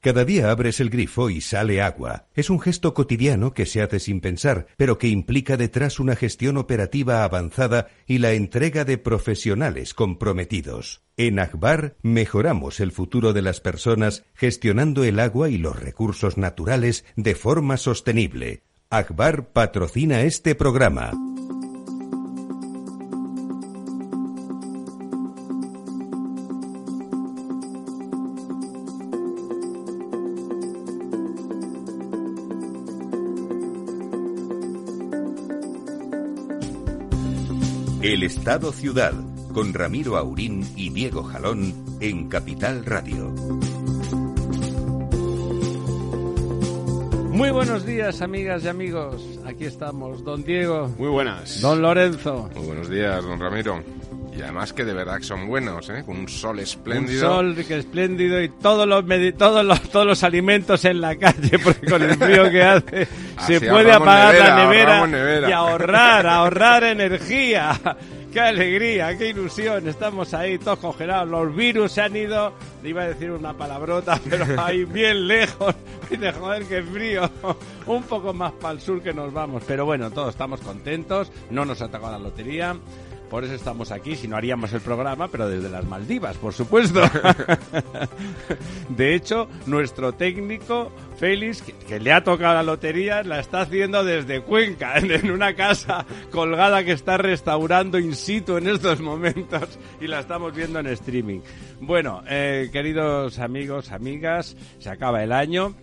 Cada día abres el grifo y sale agua. Es un gesto cotidiano que se hace sin pensar, pero que implica detrás una gestión operativa avanzada y la entrega de profesionales comprometidos. En Akbar mejoramos el futuro de las personas gestionando el agua y los recursos naturales de forma sostenible. Akbar patrocina este programa. Estado Ciudad, con Ramiro Aurín y Diego Jalón en Capital Radio. Muy buenos días, amigas y amigos. Aquí estamos, don Diego. Muy buenas. Don Lorenzo. Muy buenos días, don Ramiro. Y además que de verdad son buenos, ¿eh? Con un sol espléndido. Un sol que espléndido y todos los, todos los, todos los alimentos en la calle, porque con el frío que hace se puede apagar la nevera, y ahorrar, ahorrar energía. ¡Qué alegría, qué ilusión! Estamos ahí todos congelados. Los virus se han ido, iba a decir una palabrota, pero ahí bien lejos. de joder, qué frío. Un poco más para el sur que nos vamos. Pero bueno, todos estamos contentos. No nos ha tocado la lotería. Por eso estamos aquí, si no haríamos el programa, pero desde las Maldivas, por supuesto. de hecho, nuestro técnico, Félix, que, le ha tocado la lotería, la está haciendo desde Cuenca, en, una casa colgada que está restaurando in situ en estos momentos y la estamos viendo en streaming. Bueno, eh, queridos amigos, amigas, se acaba el año.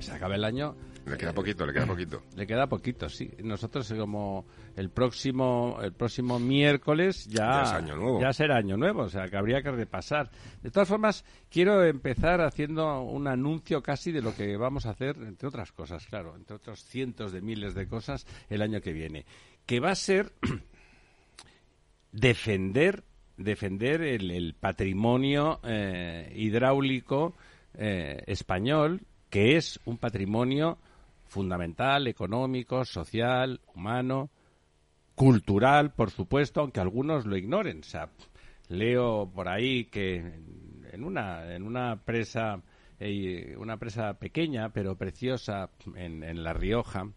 Se acaba el año. Le queda poquito, le queda poquito. Le queda poquito, sí. Nosotros como el próximo el próximo miércoles ya, ya, será año nuevo, o sea que habría que repasar. De todas formas, quiero empezar haciendo un anuncio casi de lo que vamos a hacer, entre otras cosas, claro, entre otros cientos de miles de cosas el año que viene, que va a ser defender defender el, patrimonio eh, hidráulico eh, español, que es un patrimonio fundamental, económico, social, humano, cultural, por supuesto, aunque algunos lo ignoren. O sea, leo por ahí que en una, en una presa, eh, una presa pequeña pero preciosa en, en La Rioja,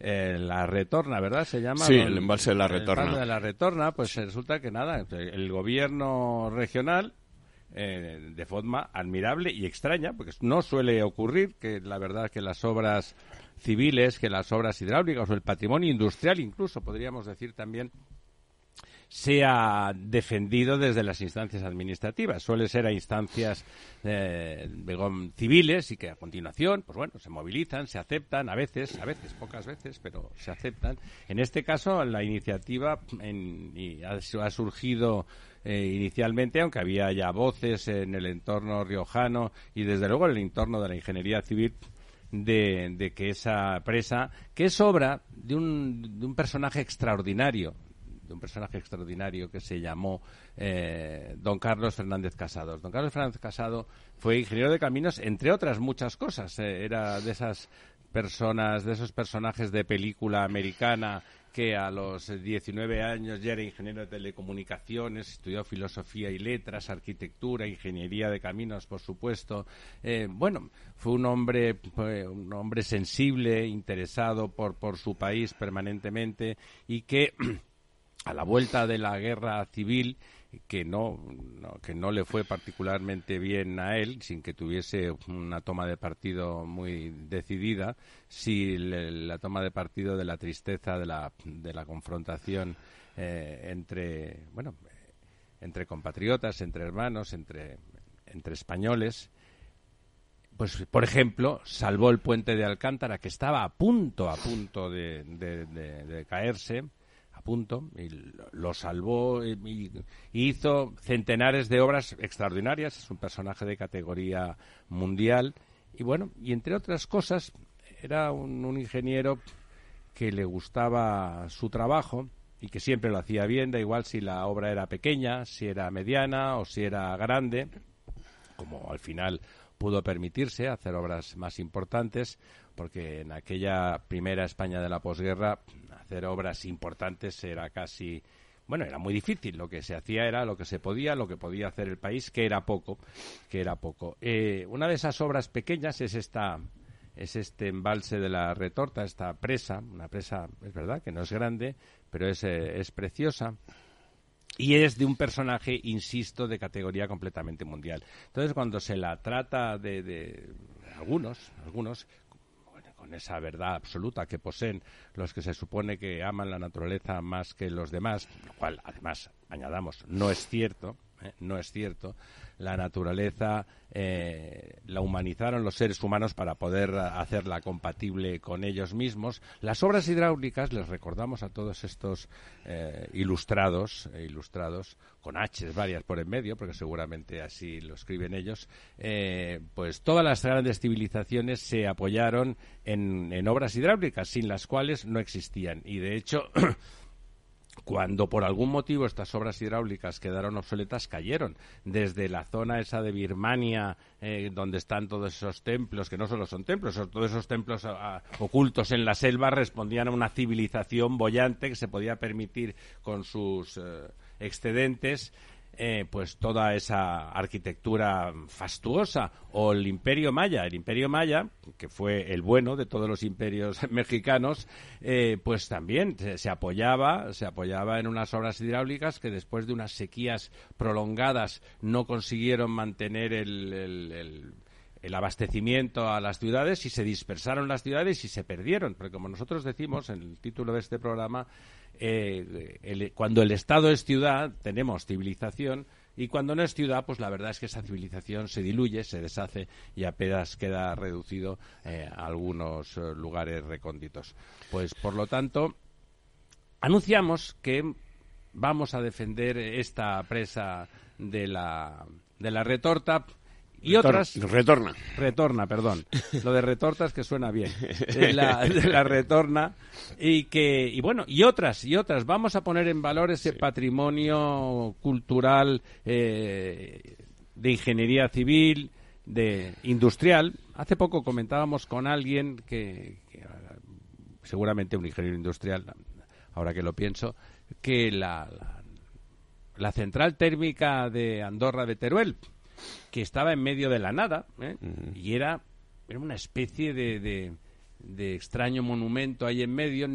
eh, la retorna, ¿verdad? Se llama. Sí, el embalse de la retorna. El embalse de la retorna, pues resulta que nada, el gobierno regional, eh, de forma admirable y extraña, porque no suele ocurrir que la verdad que las obras civiles que las obras hidráulicas o el patrimonio industrial, incluso podríamos decir también, sea defendido desde las instancias administrativas. Suele ser a instancias eh, civiles y que a continuación, pues bueno, se movilizan, se aceptan, a veces, a veces, pocas veces, pero se aceptan. En este caso, la iniciativa ha, surgido eh, inicialmente, aunque había ya voces en el entorno riojano y desde luego en el entorno de la ingeniería civil, de, que esa presa, que es obra de un, de un personaje extraordinario, de un personaje extraordinario que se llamó eh, don Carlos Fernández Casado. Don Carlos Fernández Casado fue ingeniero de caminos, entre otras muchas cosas. Eh, era de esas personas, de esos personajes de película americana que a los 19 años ya era ingeniero de telecomunicaciones, estudió filosofía y letras, arquitectura, ingeniería de caminos, por supuesto. Eh, bueno, fue un hombre, un hombre sensible, interesado por, por su país permanentemente y que a la vuelta de la guerra civil que no, que no le fue particularmente bien a él, sin que tuviese una toma de partido muy decidida, si la toma de partido de la tristeza de la, de la confrontación eh, entre, bueno, entre compatriotas, entre hermanos, entre, entre españoles, pues por ejemplo, salvó el puente de Alcántara que estaba a punto, a punto de caerse a punto y lo salvó y, hizo centenares de obras extraordinarias. Es un personaje de categoría mundial y bueno, y entre otras cosas, era un, un ingeniero que le gustaba su trabajo y que siempre lo hacía bien, da igual si la obra era pequeña, si era mediana o si era grande, como al final pudo permitirse hacer obras más importantes, porque en aquella primera España de la posguerra hacer obras importantes era casi bueno, era muy difícil. Lo que se hacía era lo que se podía, lo que podía hacer el país, que era poco, que era poco. Eh, una de esas obras pequeñas es esta es este embalse de la retorta, esta presa, una presa, es verdad, que no es grande, pero es, eh, es preciosa. Y es de un personaje, insisto, de categoría completamente mundial. Entonces, cuando se la trata de, de algunos, algunos, con esa verdad absoluta que poseen los que se supone que aman la naturaleza más que los demás, lo cual, además, añadamos, no es cierto, ¿eh? no es cierto, la naturaleza eh, la humanizaron los seres humanos para poder hacerla compatible con ellos mismos. Las obras hidráulicas, les recordamos a todos estos eh, ilustrados, ilustrados con H varias por en medio, porque seguramente así lo escriben ellos, pues todas las grandes civilizaciones se apoyaron en, en obras hidráulicas, sin las cuales no existían. Y de hecho, cuando por algún motivo estas obras hidráulicas quedaron obsoletas, cayeron. Desde la zona esa de Birmania, eh, donde están todos esos templos, que no solo son templos, todos esos templos ocultos en la selva, respondían a una civilización bollante que se podía permitir con sus eh, excedentes eh, pues toda esa arquitectura fastuosa o el imperio maya el imperio maya que fue el bueno de todos los imperios mexicanos eh, pues también se, apoyaba se apoyaba en unas obras hidráulicas que después de unas sequías prolongadas no consiguieron mantener el, el abastecimiento a las ciudades y se dispersaron las ciudades y se perdieron. Porque como nosotros decimos en el título de este programa, eh, cuando el Estado es ciudad, tenemos civilización, y cuando no es ciudad, pues la verdad es que esa civilización se diluye, se deshace y apenas queda reducido eh, a algunos eh, lugares recónditos. Pues por lo tanto, anunciamos que vamos a defender esta presa de la, de la retorta y otras retorna. Retorna perdón. Lo de retortas que suena bien. De la, retorna. Y que y bueno y otras y otras. Vamos a poner en valor ese patrimonio cultural eh, de ingeniería civil de industrial. Hace poco comentábamos con alguien que, seguramente un ingeniero industrial ahora que lo pienso que la, la central térmica de Andorra de Teruel que estaba en medio de la nada ¿eh? y era, era una especie de, de, extraño monumento ahí en medio,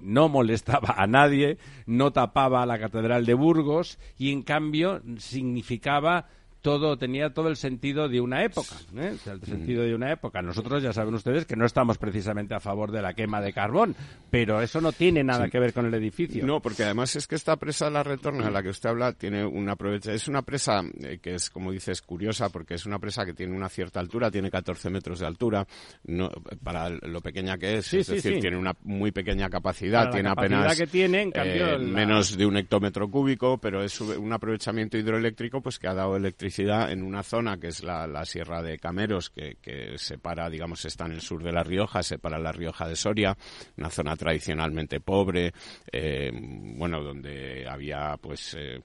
no molestaba a nadie, no tapaba la Catedral de Burgos y en cambio significaba todo tenía todo el sentido de una época, ¿eh? el mm. sentido de una época. Nosotros ya saben ustedes que no estamos precisamente a favor de la quema de carbón, pero eso no tiene nada que ver con el edificio. No, porque además es que esta presa de la Retorna, a la que usted habla, tiene una aprovecha es una presa eh, que es, como dices, curiosa porque es una presa que tiene una cierta altura, tiene 14 metros de altura, no, para lo pequeña que es, es decir, tiene una muy pequeña capacidad, tiene apenas que tiene, en cambio, eh, menos de un hectómetro cúbico, pero es un aprovechamiento hidroeléctrico pues que ha dado electricidad en una zona que es la, Sierra de Cameros, que, que, separa, digamos, está en el sur de La Rioja, separa La Rioja de Soria, una zona tradicionalmente pobre, eh, bueno, donde había, pues, eh,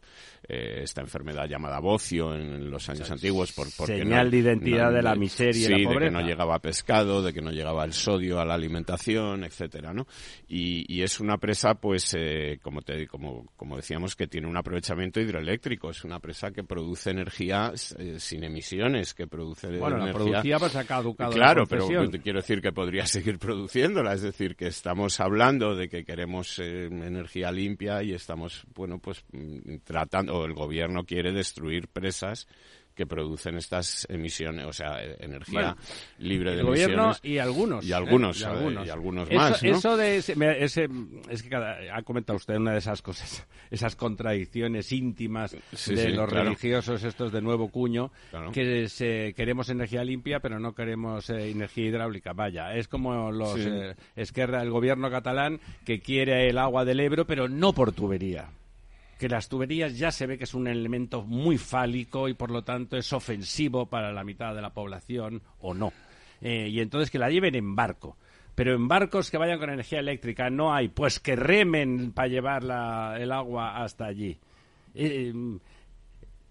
eh, esta enfermedad llamada bocio en los años antiguos. Por, señal de identidad de la miseria y la de que no llegaba pescado, de que no llegaba el sodio a la alimentación, etcétera, ¿no? Y, es una presa, pues, eh, como, te, como, como decíamos, que tiene un aprovechamiento hidroeléctrico. Es una presa que produce energía eh, sin emisiones, que produce bueno, la producía pues ha caducado Claro, pero quiero decir que podría seguir produciéndola. Es decir, que estamos hablando de que queremos energía limpia y estamos, bueno, pues mm, el gobierno quiere destruir presas que producen estas emisiones, o sea, energía libre de el gobierno y algunos. Y algunos, ¿eh? y algunos, más. Eso de ese, es que ha comentado usted una de esas cosas, esas contradicciones íntimas de los religiosos, estos de nuevo cuño, que queremos energía limpia, pero no queremos eh, energía hidráulica. Vaya, es como los eh, Esquerra, el gobierno catalán, que quiere el agua del Ebro, pero no por tubería que las tuberías ya se ve que es un elemento muy fálico y por lo tanto es ofensivo para la mitad de la población o no. Eh, y entonces que la lleven en barco. Pero en barcos que vayan con energía eléctrica no hay, pues que remen para llevar el agua hasta allí. Eh,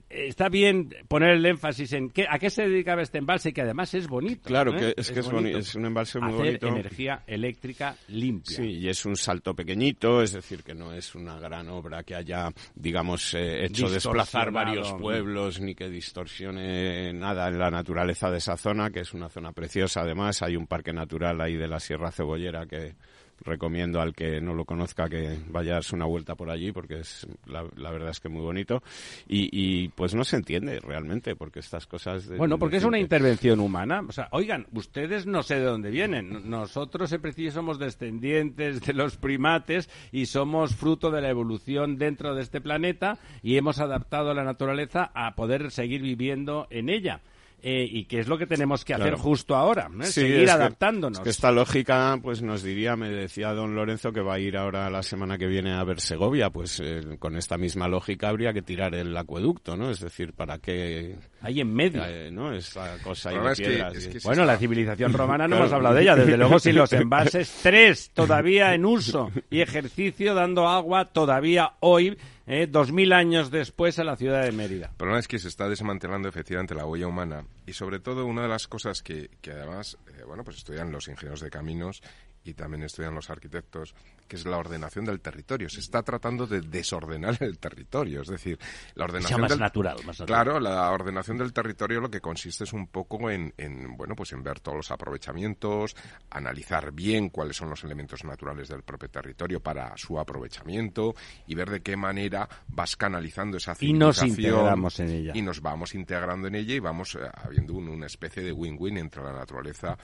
está bien poner el énfasis en qué, a qué se dedicaba este embalse, que además es bonito. Claro, ¿eh? que es, que es, bonito. es un embalse muy Hacer bonito. energía eléctrica limpia. Sí, y es un salto pequeñito, es decir, que no es una gran obra que haya, digamos, eh, hecho desplazar varios pueblos ni que distorsione nada en la naturaleza de esa zona, que es una zona preciosa. Además, hay un parque natural ahí de la Sierra Cebollera que recomiendo al que no lo conozca que vaya a darse una vuelta por allí porque es la, verdad es que muy bonito. Y, y, pues no se entiende realmente porque estas cosas de, bueno porque de es una intervención humana. O sea oigan ustedes no sé de dónde vienen. Nosotros en principio somos descendientes de los primates y somos fruto de la evolución dentro de este planeta y hemos adaptado a la naturaleza a poder seguir viviendo en ella Eh, y qué es lo que tenemos que hacer Claro. justo ahora seguir es que- adaptándonos es que esta lógica, pues nos diría, me decía don Lorenzo que va a ir ahora la semana que viene a ver Segovia, pues eh, con esta misma lógica habría que tirar el acueducto, ¿no? Es decir, ¿para qué, ahí en medio eh, no? Esta cosa ahí de es que- piedras. es que Bueno, está- la civilización romana no Claro. hemos hablado de ella. Desde luego, sin los embalses, tres todavía en uso y ejercicio, dando agua todavía hoy, eh, dos mil años después, a la ciudad de Mérida. El problema es que se está desmantelando efectivamente la huella humana y sobre todo una de las cosas que, que además, eh, bueno, pues estudian los ingenieros de caminos y también estudian los arquitectos, que es la ordenación del territorio. Se está tratando de desordenar el territorio, es decir, la ordenación más del natural, más natural. Claro, la ordenación del territorio lo que consiste es un poco en, en, bueno, pues en ver todos los aprovechamientos, analizar bien cuáles son los elementos naturales del propio territorio para su aprovechamiento y ver de qué manera vas canalizando esa Y nos civilización integramos en ella. y nos vamos integrando en ella y vamos eh, habiendo un- una especie de win-win entre la naturaleza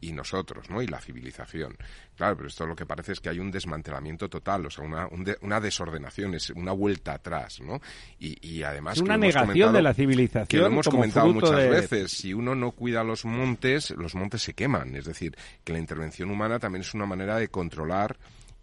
y nosotros, ¿no? Y la civilización. Claro, pero esto lo que parece es que hay un desmantelamiento total, o sea, una, un de- una desordenación, es una vuelta atrás, ¿no? Y, y además... Es que una hemos negación de la civilización Que lo hemos comentado muchas de- veces. Si uno no cuida los montes, los montes se queman. Es decir, que la intervención humana también es una manera de controlar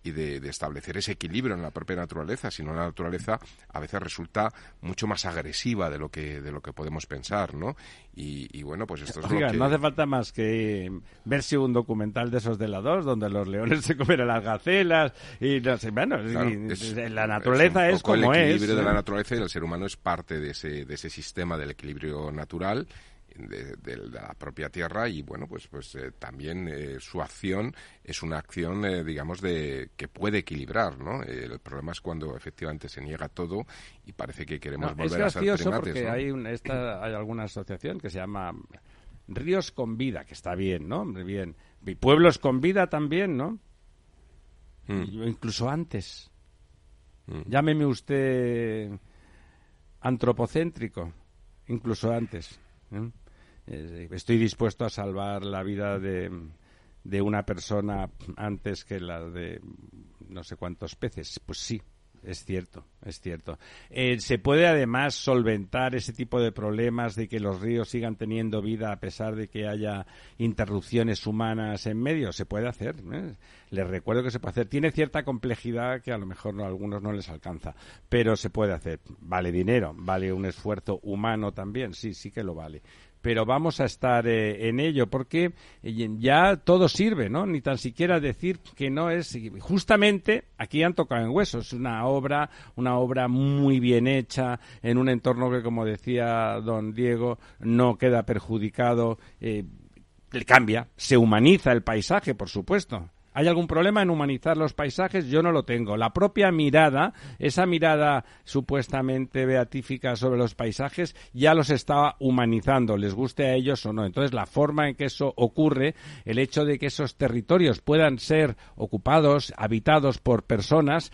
y de, de establecer ese equilibrio en la propia naturaleza, si no la naturaleza a veces resulta mucho más agresiva de lo que de lo que podemos pensar, ¿no? Y, y bueno, pues esto es Oiga, lo que no hace falta más que verse un documental de esos de la 2, donde los leones se comen a las gacelas y no sé, bueno, Claro, y- es- la naturaleza un es, poco como el es. equilibrio de la naturaleza y el ser humano es parte de ese, de ese sistema del equilibrio natural de, de la propia tierra y bueno pues pues eh, también eh, su acción es una acción eh, digamos de que puede equilibrar no el problema es cuando efectivamente se niega todo y parece que queremos No, es volver a ser primates porque ¿no? hay, un- esta, hay alguna asociación que se llama Ríos con Vida, que está bien, ¿no? Hombre, Bien. Y Pueblos con Vida también, ¿no? Mm. Y- Incluso antes. Mm. Llámeme usted antropocéntrico, incluso antes. ¿eh? Eh, Estoy dispuesto a salvar la vida de, de una persona antes que la de no sé cuántos peces. Pues sí, es cierto, es cierto. Eh, se puede además solventar ese tipo de problemas de que los ríos sigan teniendo vida a pesar de que haya interrupciones humanas en medio. Se puede hacer. ¿eh? Les recuerdo que se puede hacer. Tiene cierta complejidad que a lo mejor a algunos no les alcanza, pero se puede hacer. Vale dinero, vale un esfuerzo humano también. Sí, sí que lo vale pero vamos a estar eh, en ello porque eh, ya todo sirve, ¿no? Ni tan siquiera decir que no es justamente aquí han tocado en huesos una obra, una obra muy bien hecha en un entorno que como decía don Diego no queda perjudicado, eh, le cambia, se humaniza el paisaje, por supuesto. ¿Hay algún problema en humanizar los paisajes? Yo no lo tengo. La propia mirada, esa mirada supuestamente beatífica sobre los paisajes, ya los está humanizando, les guste a ellos o no. Entonces, la forma en que eso ocurre, el hecho de que esos territorios puedan ser ocupados, habitados por personas,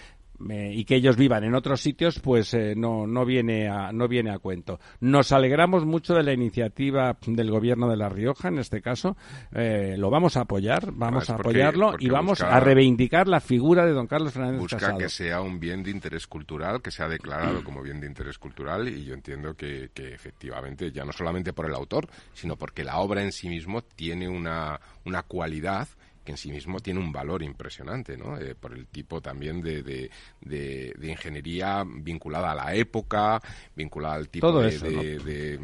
eh, y que ellos vivan en otros sitios, pues eh, no, no, viene a, no viene a cuento. Nos alegramos mucho de la iniciativa del Gobierno de La Rioja, en este caso. Eh, lo vamos a apoyar, vamos Ah, a porque- apoyarlo porque y vamos busca- a reivindicar la figura de don Carlos Fernández busca Casado. que sea un bien de interés cultural, que sea declarado como bien de interés cultural y yo entiendo que, que efectivamente, ya no solamente por el autor, sino porque la obra en sí mismo tiene una, una cualidad que en sí mismo tiene un valor impresionante, ¿no? Eh, por el tipo también de, de, de- de ingeniería vinculada a la época, vinculada al tipo Todo de, eso, de- ¿no? de-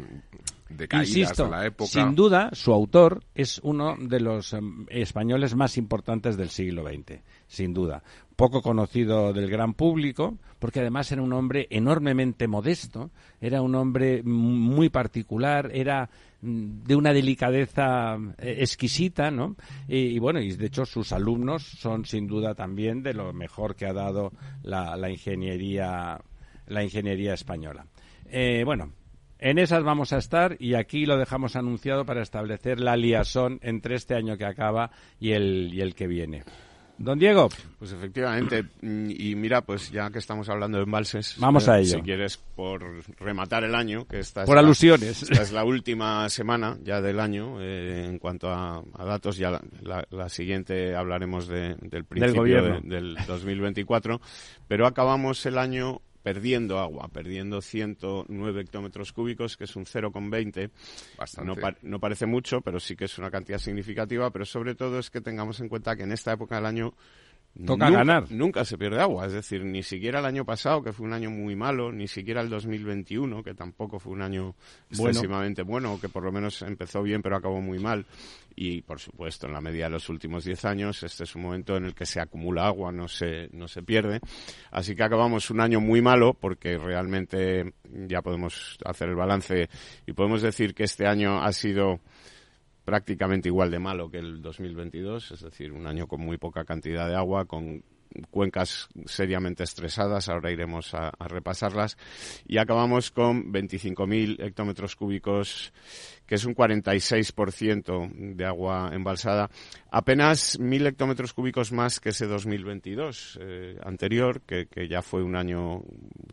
de caídas Insisto, de la época. sin duda, su autor es uno de los em, españoles más importantes del siglo XX, sin duda. Poco conocido del gran público, porque además era un hombre enormemente modesto, era un hombre muy particular, era de una delicadeza eh, exquisita, ¿no? Y, bueno, y de hecho sus alumnos son sin duda también de lo mejor que ha dado la, ingeniería la ingeniería española. Eh, bueno, en esas vamos a estar y aquí lo dejamos anunciado para establecer la liaison entre este año que acaba y el, y el que viene. Don Diego. Pues efectivamente, mm, y mira, pues ya que estamos hablando de embalses, Vamos eh, a ello. Si quieres, por rematar el año, que esta Por es la- alusiones. esta es la última semana ya del año eh, en cuanto a, a datos. Ya la, la- la siguiente hablaremos de- del principio gobierno. de- del 2024, pero acabamos el año perdiendo agua, perdiendo 109 hectómetros cúbicos, que es un 0,20. Bastante. No, pa- no parece mucho, pero sí que es una cantidad significativa, pero sobre todo es que tengamos en cuenta que en esta época del año Toca nunca, ganar. Nunca se pierde agua, es decir, ni siquiera el año pasado, que fue un año muy malo, ni siquiera el 2021, que tampoco fue un año Bueno. excesivamente bueno, o que por lo menos empezó bien pero acabó muy mal. Y, por supuesto, en la media de los últimos 10 años, este es un momento en el que se acumula agua, no se, no se pierde. Así que acabamos un año muy malo, porque realmente ya podemos hacer el balance y podemos decir que este año ha sido prácticamente igual de malo que el 2022, es decir, un año con muy poca cantidad de agua, con cuencas seriamente estresadas, ahora iremos a, repasarlas, y acabamos con 25.000 hectómetros cúbicos, que es un 46% de agua embalsada, apenas 1.000 hectómetros cúbicos más que ese 2022 eh, anterior, que, ya fue un año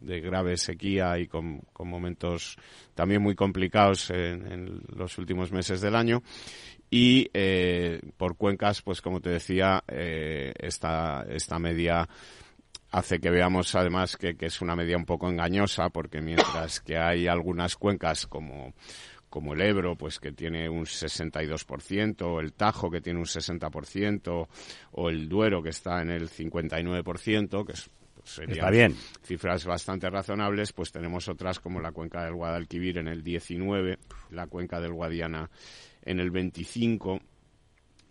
de grave sequía y con, momentos también muy complicados en los últimos meses del año y eh, por cuencas, pues como te decía, eh, esta, esta media hace que veamos además que, que es una media un poco engañosa porque mientras que hay algunas cuencas como como el Ebro, pues que tiene un 62%, o el Tajo que tiene un 60%, o el Duero que está en el 59%, que es, pues, serían Está bien. cifras bastante razonables, pues tenemos otras como la cuenca del Guadalquivir en el 19, la cuenca del Guadiana en el 25,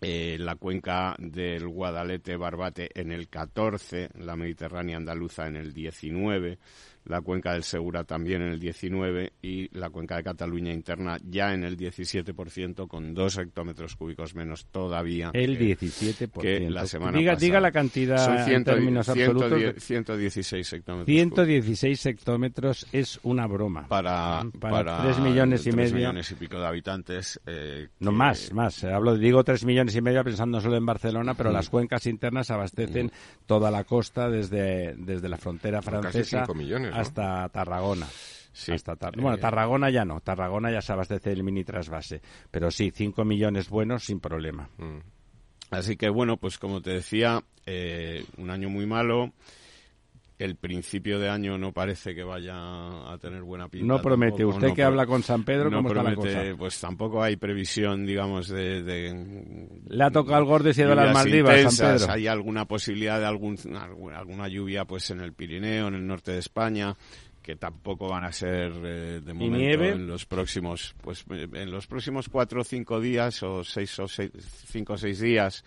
eh, la cuenca del Guadalete Barbate en el 14, la Mediterránea andaluza en el 19, la cuenca del Segura también en el 19 y la cuenca de Cataluña interna ya en el 17% con dos hectómetros cúbicos menos todavía. El que- 17%. que la semana diga, pasada. diga la cantidad Son en 100, términos absolutos. 110 116 hectómetros cúbicos. 116 hectómetros es una broma. para, Para tres millones y tres medio. millones y pico de habitantes. eh, No que- más, más. Hablo, digo tres millones y medio pensando solo en Barcelona, pero Mm. las cuencas internas abastecen toda la costa desde, desde la frontera Bueno, casi francesa cinco millones, ¿no? hasta Tarragona. Sí. Hasta Tar- bueno, Eh, Tarragona ya no. Tarragona ya se abastece el mini trasvase. Pero sí, cinco millones buenos sin problema. Mm. Así que bueno, pues como te decía, eh, un año muy malo. El principio de año no parece que vaya a tener buena pinta. No promete. tampoco, Usted no que habla con San Pedro, no ¿cómo está la promete, cosa? Pues tampoco hay previsión, digamos, de... de Le ha tocado el gordo y a las Maldivas, San. Pedro. Hay alguna posibilidad de algún, alguna lluvia pues en el Pirineo, en el norte de España que tampoco van a ser eh, de momento nieve? en los próximos pues eh, en los próximos cuatro o cinco días o seis o seis, cinco o seis días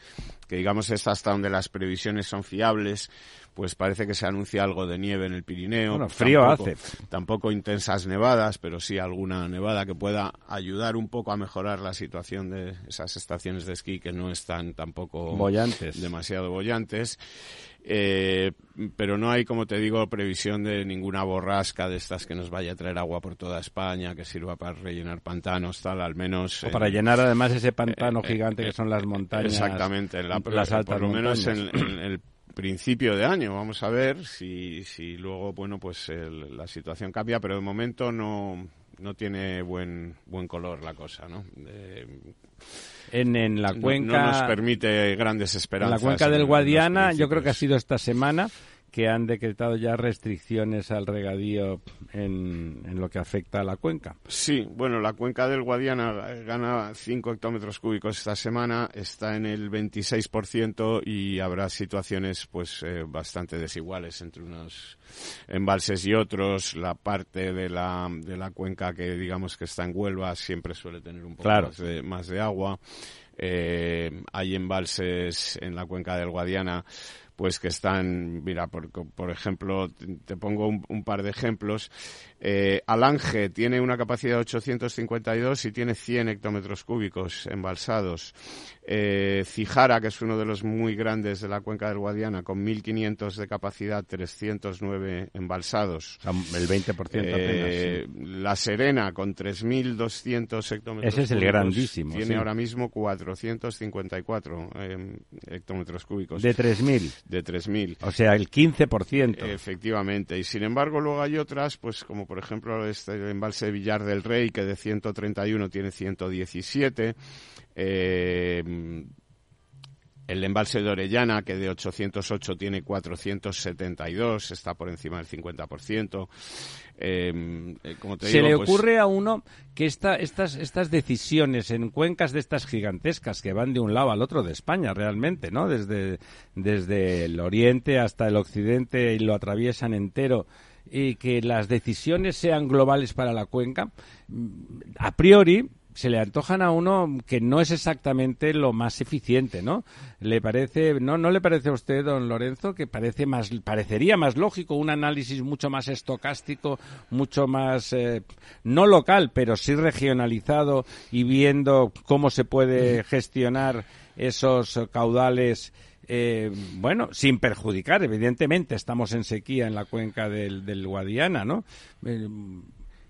que digamos es hasta donde las previsiones son fiables pues parece que se anuncia algo de nieve en el Pirineo Bueno, frío Tampoco- hace. tampoco intensas nevadas, pero sí alguna nevada que pueda ayudar un poco a mejorar la situación de esas estaciones de esquí que no están tampoco Bollantes. demasiado bollantes. Eh, pero no hay, como te digo, previsión de ninguna borrasca de estas que nos vaya a traer agua por toda España, que sirva para rellenar pantanos, tal, al menos. O para llenar además ese pantano eh, gigante eh, que son las montañas. Exactamente, en la, las altas por lo menos en el principio de año. Vamos a ver si, si luego, bueno, pues el- la situación cambia, pero de momento no, no tiene buen, buen color la cosa, ¿no? Eh, En, en la no- cuenca. no, nos permite grandes En esperanzas. la cuenca en- del en Guadiana, yo creo que ha sido esta semana que han decretado ya restricciones al regadío en, lo que afecta a la cuenca. Sí, bueno, la cuenca del Guadiana gana 5 hectómetros cúbicos esta semana, está en el 26% y habrá situaciones pues eh, bastante desiguales entre unos embalses y otros. La parte de la, de la cuenca que digamos que está en Huelva siempre suele tener un poco más, de, más de agua. Eh, hay embalses en la cuenca del Guadiana pues que están, mira, por, por ejemplo, te pongo un, par de ejemplos. Eh, Alange tiene una capacidad de 852 y tiene 100 hectómetros cúbicos embalsados. Eh, Cijara, que es uno de los muy grandes de la cuenca del Guadiana, con 1.500 de capacidad, 309 embalsados. El 20% eh, La Serena, con 3.200 hectómetros Ese es el grandísimo. Tiene ahora mismo 454 eh, hectómetros cúbicos. De 3.000. De 3.000. O sea, el 15%. Efectivamente. Y sin embargo, luego hay otras, pues como por ejemplo este el embalse de Villar del Rey, que de 131 tiene 117. Eh, el embalse de Orellana, que de 808 tiene 472, está por encima del 50%. Eh, eh, como te Se le pues ocurre a uno que esta, estas, estas decisiones en cuencas de estas gigantescas que van de un lado al otro de España realmente, ¿no? Desde, desde el oriente hasta el occidente y lo atraviesan entero y que las decisiones sean globales para la cuenca, a priori se le antojan a uno que no es exactamente lo más eficiente, ¿no? Le parece, no, no le parece a usted, don Lorenzo, que parece más, parecería más lógico un análisis mucho más estocástico, mucho más eh, no local, pero sí regionalizado y viendo cómo se puede gestionar esos caudales eh, bueno, sin perjudicar, evidentemente, estamos en sequía en la cuenca del, del Guadiana, ¿no? Eh,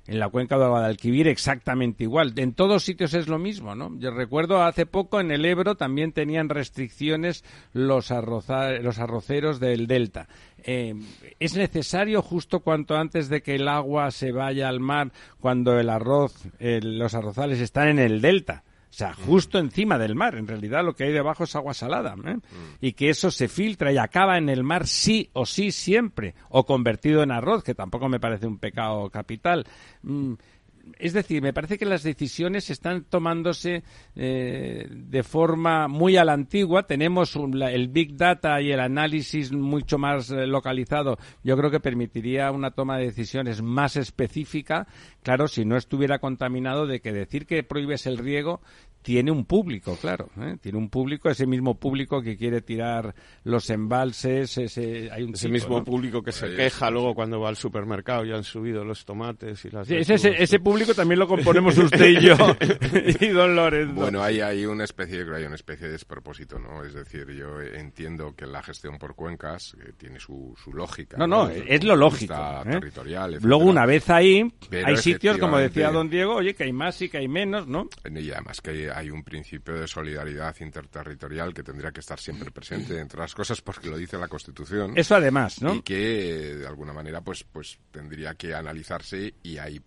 en la cuenca de Guadalquivir exactamente igual. En todos sitios es lo mismo, ¿no? Yo recuerdo hace poco en el Ebro también tenían restricciones los, los arroceros del Delta. Eh, es necesario justo cuanto antes de que el agua se vaya al mar, cuando el arroz, los arrozales están en el Delta o sea, justo encima del mar. En realidad lo que hay debajo es agua salada. ¿eh? Mm. Y que eso se filtra y acaba en el mar sí o sí siempre. O convertido en arroz, que tampoco me parece un pecado capital. Mm, es decir, me parece que las decisiones están tomándose eh, de forma muy a la antigua. Tenemos el Big Data y el análisis mucho más eh, localizado. Yo creo que permitiría una toma de decisiones más específica. Claro, si no estuviera contaminado de que decir que prohíbes el riego tiene un público, claro, ¿eh? tiene un público, ese mismo público que quiere tirar los embalses, ese, hay un ese mismo público que se queja luego cuando va al supermercado y han subido los tomates y las... ese, ese, público también lo componemos usted y yo y don Lorenzo. Bueno, hay, hay una especie, hay una especie de despropósito, ¿no? Es decir, yo entiendo que la gestión por cuencas eh, tiene su, su lógica. No, no, es lo lógico. ¿eh? Territorial, Luego una vez ahí, hay sitios, como decía don Diego, oye, que hay más y que hay menos, ¿no? Y además que hay un principio de solidaridad interterritorial que tendría que estar siempre presente, entre las cosas porque lo dice la Constitución. Eso además, ¿no? Y que, de alguna manera, pues, pues tendría que analizarse y hay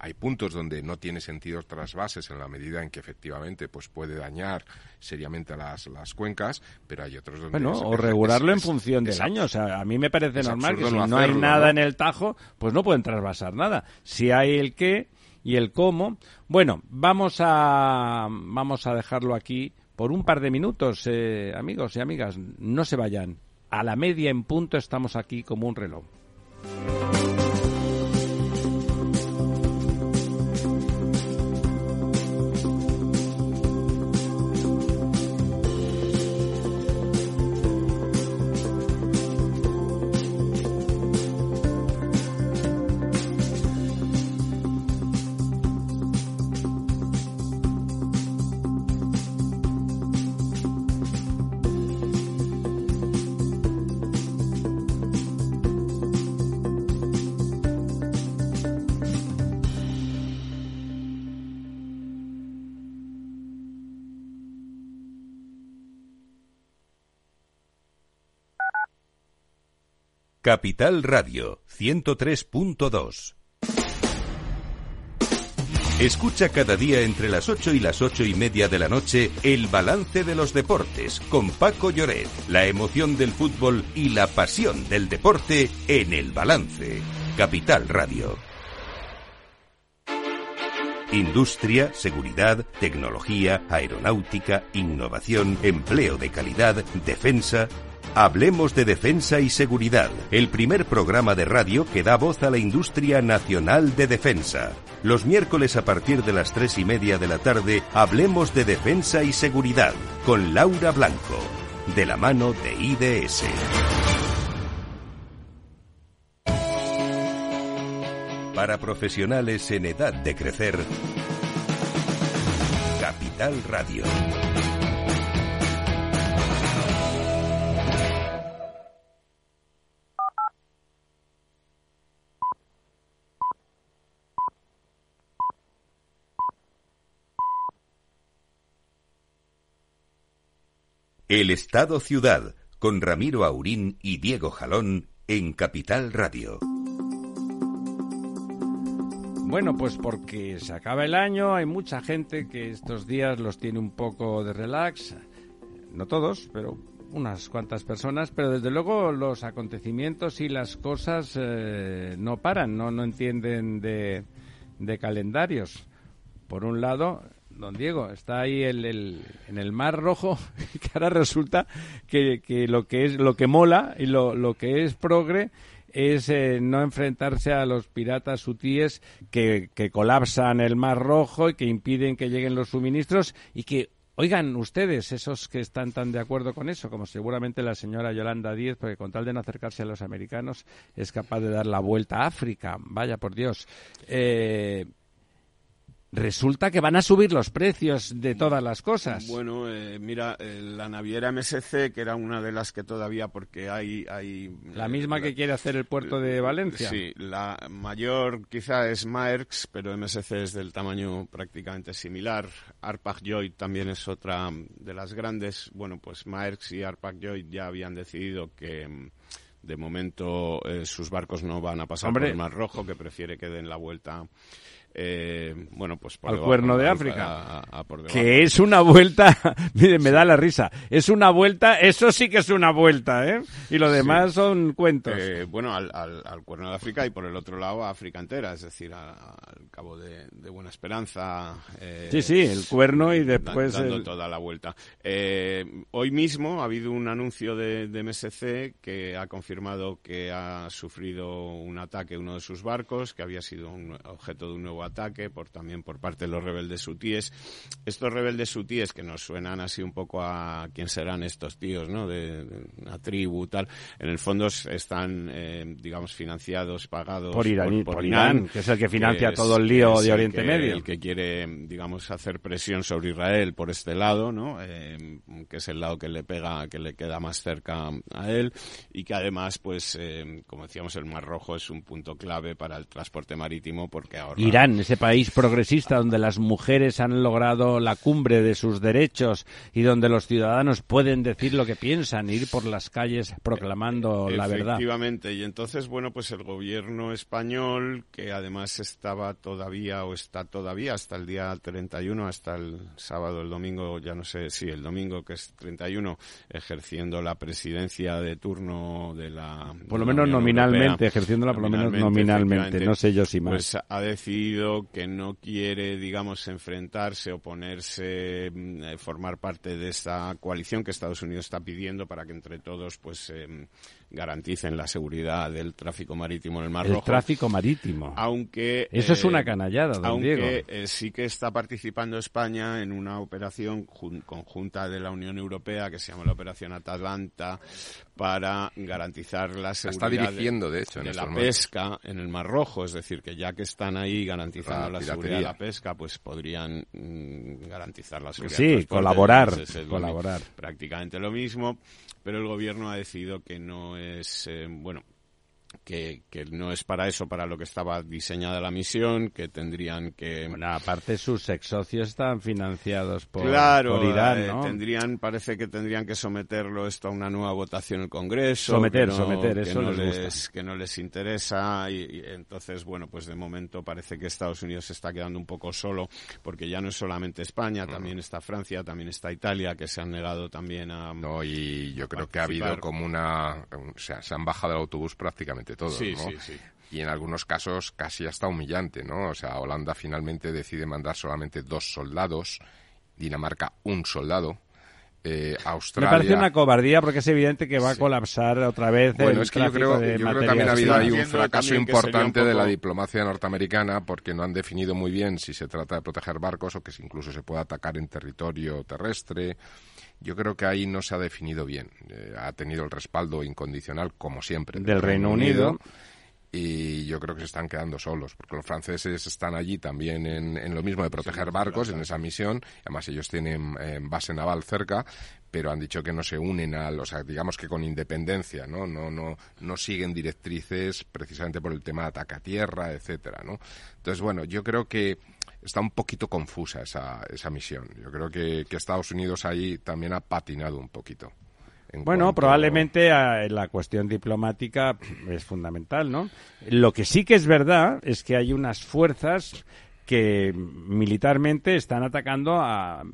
hay puntos donde no tiene sentido trasvases en la medida en que efectivamente pues puede dañar seriamente las, las cuencas, pero hay otros donde... Bueno, o regularlo en función del año. O sea, a mí me parece normal que si no, hay nada en el Tajo, pues no pueden trasvasar nada. Si hay el qué, y el cómo. Bueno, vamos a, vamos a dejarlo aquí por un par de minutos, eh, amigos y amigas. No se vayan. A la media en punto estamos aquí como un reloj. Capital Radio 103.2 Escucha cada día entre las 8 y las ocho y media de la noche el balance de los deportes con Paco Lloret, la emoción del fútbol y la pasión del deporte en el balance. Capital Radio. Industria, seguridad, tecnología, aeronáutica, innovación, empleo de calidad, defensa. Hablemos de Defensa y Seguridad, el primer programa de radio que da voz a la industria nacional de defensa. Los miércoles a partir de las tres y media de la tarde, hablemos de Defensa y Seguridad con Laura Blanco, de la mano de IDS. Para profesionales en edad de crecer, Capital Radio. El Estado Ciudad, con Ramiro Aurín y Diego Jalón en Capital Radio. Bueno, pues porque se acaba el año, hay mucha gente que estos días los tiene un poco de relax, no todos, pero unas cuantas personas, pero desde luego los acontecimientos y las cosas eh, no paran, no, no entienden de, de calendarios. Por un lado, don Diego, está ahí el, en el Mar Rojo, que ahora resulta que, que, lo que es lo que mola y lo, lo que es progre es eh, no enfrentarse a los piratas hutíes que, que colapsan el Mar Rojo y que impiden que lleguen los suministros y que Oigan, ustedes, esos que están tan de acuerdo con eso, como seguramente la señora Yolanda Díez, porque con tal de no acercarse a los americanos es capaz de dar la vuelta a África, vaya por Dios. Eh, resulta que van a subir los precios de todas las cosas. Bueno, eh, mira, eh, la naviera MSC, que era una de las que todavía, porque hay... hay la misma eh, que quiere hacer el puerto de Valencia. Sí, la mayor quizá es Maersk, pero MSC es del tamaño prácticamente similar. Arpag-Lloyd también es otra de las grandes. Bueno, pues Maersk y Arpag-Lloyd ya habían decidido que mm, de momento sus barcos no van a pasar por el Mar Rojo, que prefiere que den la vuelta eh, bueno, pues al cuerno de África, que es una vuelta, mire, me da la risa, es una vuelta, eso sí que es una vuelta, ¿eh? Y lo demás son cuentos. Eh, bueno, al, al, cuerno de África y por el otro lado a África entera, es decir, al cabo de, Buena Esperanza. Eh, sí, sí, el cuerno y después dando toda la vuelta. Eh, hoy mismo ha habido un anuncio de, de MSC que ha confirmado que ha sufrido un ataque uno de sus barcos, que había sido un objeto de un nuevo ataque, por, también por parte de los rebeldes hutíes. Estos rebeldes hutíes que nos suenan así un poco a quién serán estos tíos, ¿no? De, una tribu, tal. En el fondo están, eh, digamos, financiados, pagados por, Irán, que es el que financia todo el lío de Oriente Medio. El que quiere, digamos, hacer presión sobre Israel por este lado, ¿no? Eh, que es el lado que le pega, que le queda más cerca a él y que además, pues, eh, como decíamos, el Mar Rojo es un punto clave para el transporte marítimo porque ahora ese país progresista donde las mujeres han logrado la cumbre de sus derechos y donde los ciudadanos pueden decir lo que piensan, ir por las calles proclamando la verdad. Efectivamente, y entonces, bueno, pues el gobierno español, que además estaba todavía o está todavía hasta el día 31, hasta el sábado, el domingo, ya no sé si el domingo que es 31, ejerciendo la presidencia de turno de la. Por lo menos nominalmente, ejerciéndola por lo menos nominalmente, no sé yo si más. Pues ha decidido que no quiere, digamos, enfrentarse, oponerse, mm, eh, formar parte de esta coalición que Estados Unidos está pidiendo para que entre todos, pues, em, garanticen la seguridad del tráfico marítimo en el Mar Rojo. El tráfico marítimo. Aunque eso es una eh, canallada, don aunque eh, sí que está participando España en una operación conjunta de la Unión Europea que se llama la Operación Atalanta para garantizar la seguridad de, hecho, la pesca en el Mar Rojo, es decir, que ya que están ahí garantizando la, seguridad de la pesca, pues podrían mm, garantizar la seguridad. Sí, colaborar, colaborar. Prácticamente lo mismo, pero el gobierno ha decidido que no es, eh, bueno, que, que, no es para eso, para lo que estaba diseñada la misión, que tendrían que... Bueno, aparte sus ex socios están financiados por, claro, Irán, eh, tendrían, parece que tendrían que someterlo esto a una nueva votación en el Congreso. Someter, que no, someter, que eso no les les, gusta. que no les interesa y, y entonces, bueno, pues de momento parece que Estados Unidos se está quedando un poco solo porque ya no es solamente España, también está Francia, también está Italia, que se han negado también a... No, y yo creo que ha habido como una... O sea, se han bajado del autobús prácticamente todos, Sí, ¿no? sí, sí. Y en algunos casos casi hasta humillante, ¿no? O sea, Holanda finalmente decide mandar solamente dos soldados, Dinamarca un soldado, eh, Me Australia... parece una cobardía porque es evidente que va a colapsar otra vez Bueno, el es que yo creo, de yo creo que también ha habido ahí un fracaso un importante de la diplomacia norteamericana porque no han definido muy bien si se trata de proteger barcos o que si incluso se puede atacar en territorio terrestre. Yo creo que ahí no se ha definido bien. Eh, ha tenido el respaldo incondicional, como siempre, Del Reino Unido. y yo creo que se están quedando solos, porque los franceses están allí también en, en lo mismo de proteger barcos, en esa misión, además ellos tienen eh, base naval cerca, pero han dicho que no se unen al, o sea, digamos que con independencia, ¿no? No, no, no siguen directrices precisamente por el tema de ataque a tierra, etcétera, ¿no? Entonces, bueno, yo creo que está un poquito confusa esa, esa misión. Yo creo que, que Estados Unidos ahí también ha patinado un poquito. en Bueno, cuanto- probablemente eh, la cuestión diplomática es fundamental, ¿no? Lo que sí que es verdad es que hay unas fuerzas que militarmente están atacando a, a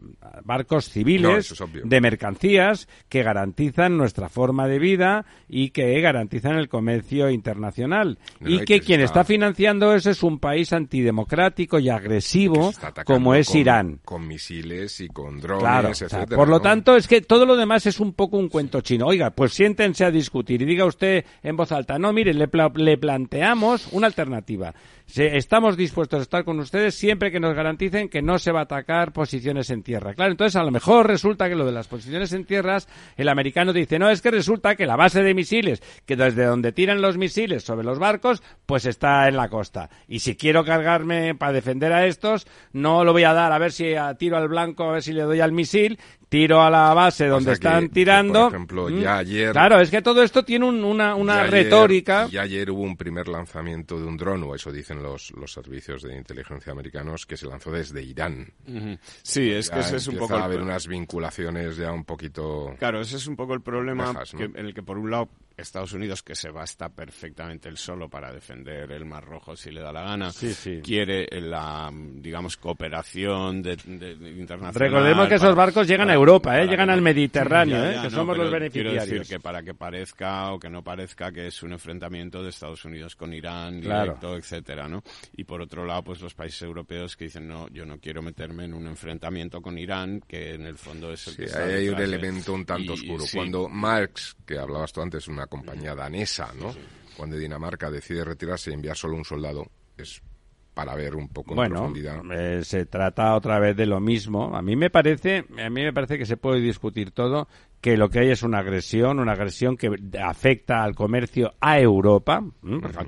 barcos civiles es de mercancías que garantizan nuestra forma de vida y que garantizan el comercio internacional. No, y que quien está- está financiando eso es un país antidemocrático y agresivo como es con- Irán. Con misiles y con drones, Claro, o sea, etcétera. por lo ¿no? tanto es que todo lo demás es un poco un cuento chino. Oiga, pues siéntense a discutir y diga usted en voz alta, no, mire, le, pla- le planteamos una alternativa. Estamos dispuestos a estar con ustedes siempre que nos garanticen que no se va a atacar posiciones en tierra. Claro, entonces a lo mejor resulta que lo de las posiciones en tierras, el americano dice, no, es que resulta que la base de misiles, que desde donde tiran los misiles sobre los barcos, pues está en la costa. Y si quiero cargarme para defender a estos, no lo voy a dar a ver si tiro al blanco, a ver si le doy al misil, tiro a la base donde están que, tirando. por ejemplo, Mm. ya ayer- Claro, es que todo esto tiene un- una, una Y ayer- retórica. Y ayer hubo un primer lanzamiento de un dron, o eso dicen los, los servicios de inteligencia americanos, que se lanzó desde Irán. Sí, es que Ya ese es un poco a el haber pro- unas vinculaciones ya un poquito... Claro, ese es un poco el problema Lejas, ¿no? que- en el que por un lado Estados Unidos, que se basta perfectamente el solo para defender el Mar Rojo si le da la gana, Sí, sí. quiere la, digamos, cooperación de, de- de internacional. Recordemos que esos barcos llegan a para- Europa, ¿eh? Llegan que al Mediterráneo, Ya, ¿eh? Que no, somos los beneficiarios. Quiero decir que para que parezca o que no parezca que es un enfrentamiento de Estados Unidos con Irán Claro. directo, etcétera, ¿no? Y por otro lado, pues los países europeos que dicen, no, yo no quiero meterme en un enfrentamiento con Irán, que en el fondo es el Sí, que está ahí hay un elemento un tanto y- oscuro. sí. Cuando Marx, que hablabas tú antes, una compañía danesa, ¿no? Cuando Dinamarca decide retirarse y enviar solo un soldado, es para ver un poco en Bueno, profundidad. eh, se trata otra vez de lo mismo. A mí me parece, a mí me parece que se puede discutir todo, que lo que hay es una agresión, una agresión que afecta al comercio a Europa,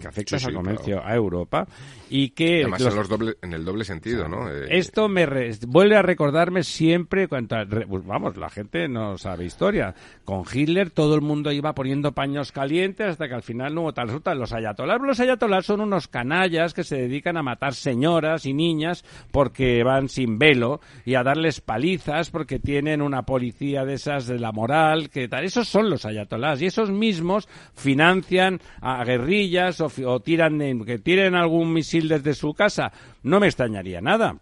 que afecta Sí, al sí, comercio claro. a Europa, y que Además, los- en, los doble- en el doble sentido, ¿no? Eh, esto me re- vuelve a recordarme siempre cuando pues vamos la gente no sabe historia. Con Hitler todo el mundo iba poniendo paños calientes hasta que al final no hubo tal resulta. Los ayatolás los ayatolás son unos canallas que se dedican a matar señoras y niñas porque van sin velo y a darles palizas porque tienen una policía de esas de la moral que tal. Esos son los ayatolás y esos mismos financian a guerrillas o, o tiran en- que tiren algún misil desde su casa. No me extrañaría nada.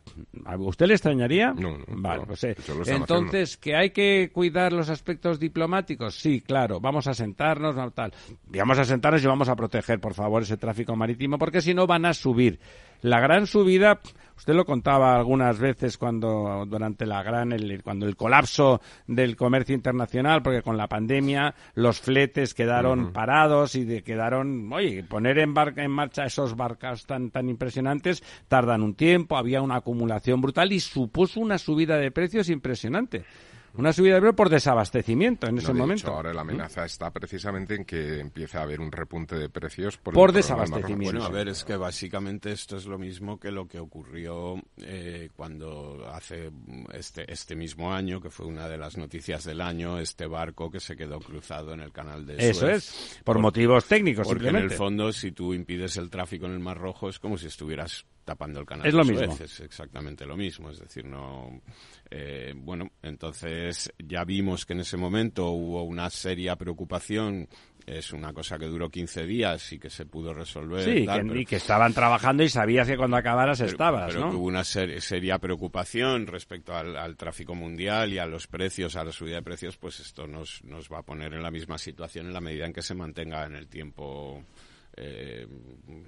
¿a usted le extrañaría No, no, vale no, pues eh, entonces que hay que cuidar los aspectos diplomáticos sí claro vamos a sentarnos tal. Y vamos a sentarnos y vamos a proteger por favor ese tráfico marítimo porque si no van a subir. La gran subida usted lo contaba algunas veces cuando durante la gran el, cuando el colapso del comercio internacional porque con la pandemia los fletes quedaron parados y de, quedaron oye poner en, barca, en marcha esos barcos tan tan impresionantes tardan un tiempo había una acumulación brutal y supuso una subida de precios impresionante una subida de precios por desabastecimiento en ese momento. Hecho, ahora la amenaza está precisamente en que empiece a haber un repunte de precios por, desabastecimiento. Bueno, a ver, es que básicamente esto es lo mismo que lo que ocurrió eh, cuando hace este, este mismo año, que fue una de las noticias del año, este barco que se quedó cruzado en el canal de Suez. Eso es, por, motivos técnicos Porque simplemente. en el fondo, si tú impides el tráfico en el Mar Rojo, es como si estuvieras tapando el canal Es lo mismo. Es exactamente lo mismo. Es decir, no. eh, bueno, entonces ya vimos que en ese momento hubo una seria preocupación. Es una cosa que duró 15 días y que se pudo resolver. Sí, tal, que, pero- y que estaban trabajando y sabías que cuando acabaras pero- estabas, pero ¿no? que hubo una ser- seria preocupación respecto al, al tráfico mundial y a los precios, a la subida de precios, pues esto nos, nos va a poner en la misma situación en la medida en que se mantenga en el tiempo eh,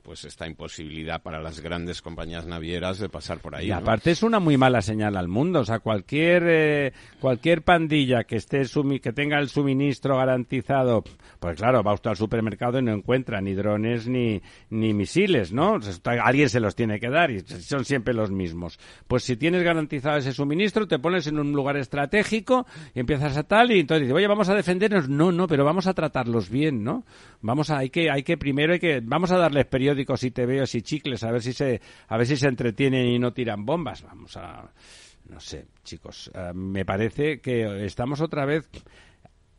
pues esta imposibilidad para las grandes compañías navieras de pasar por ahí. Y ¿no? aparte es una muy mala señal al mundo, o sea, cualquier eh, cualquier pandilla que esté sumi- que tenga el suministro garantizado, pues claro, va usted al supermercado y no encuentra ni drones ni ni misiles, ¿no? Alguien se los tiene que dar y son siempre los mismos. Pues si tienes garantizado ese suministro, te pones en un lugar estratégico y empiezas a tal y entonces dices, "Oye, vamos a defendernos." No, no, pero vamos a tratarlos bien, ¿no? Vamos a hay que hay que primero hay que vamos a darles periódicos y tebeos y chicles a ver si se a ver si se entretienen y no tiran bombas. Vamos a no sé, chicos, eh, me parece que estamos otra vez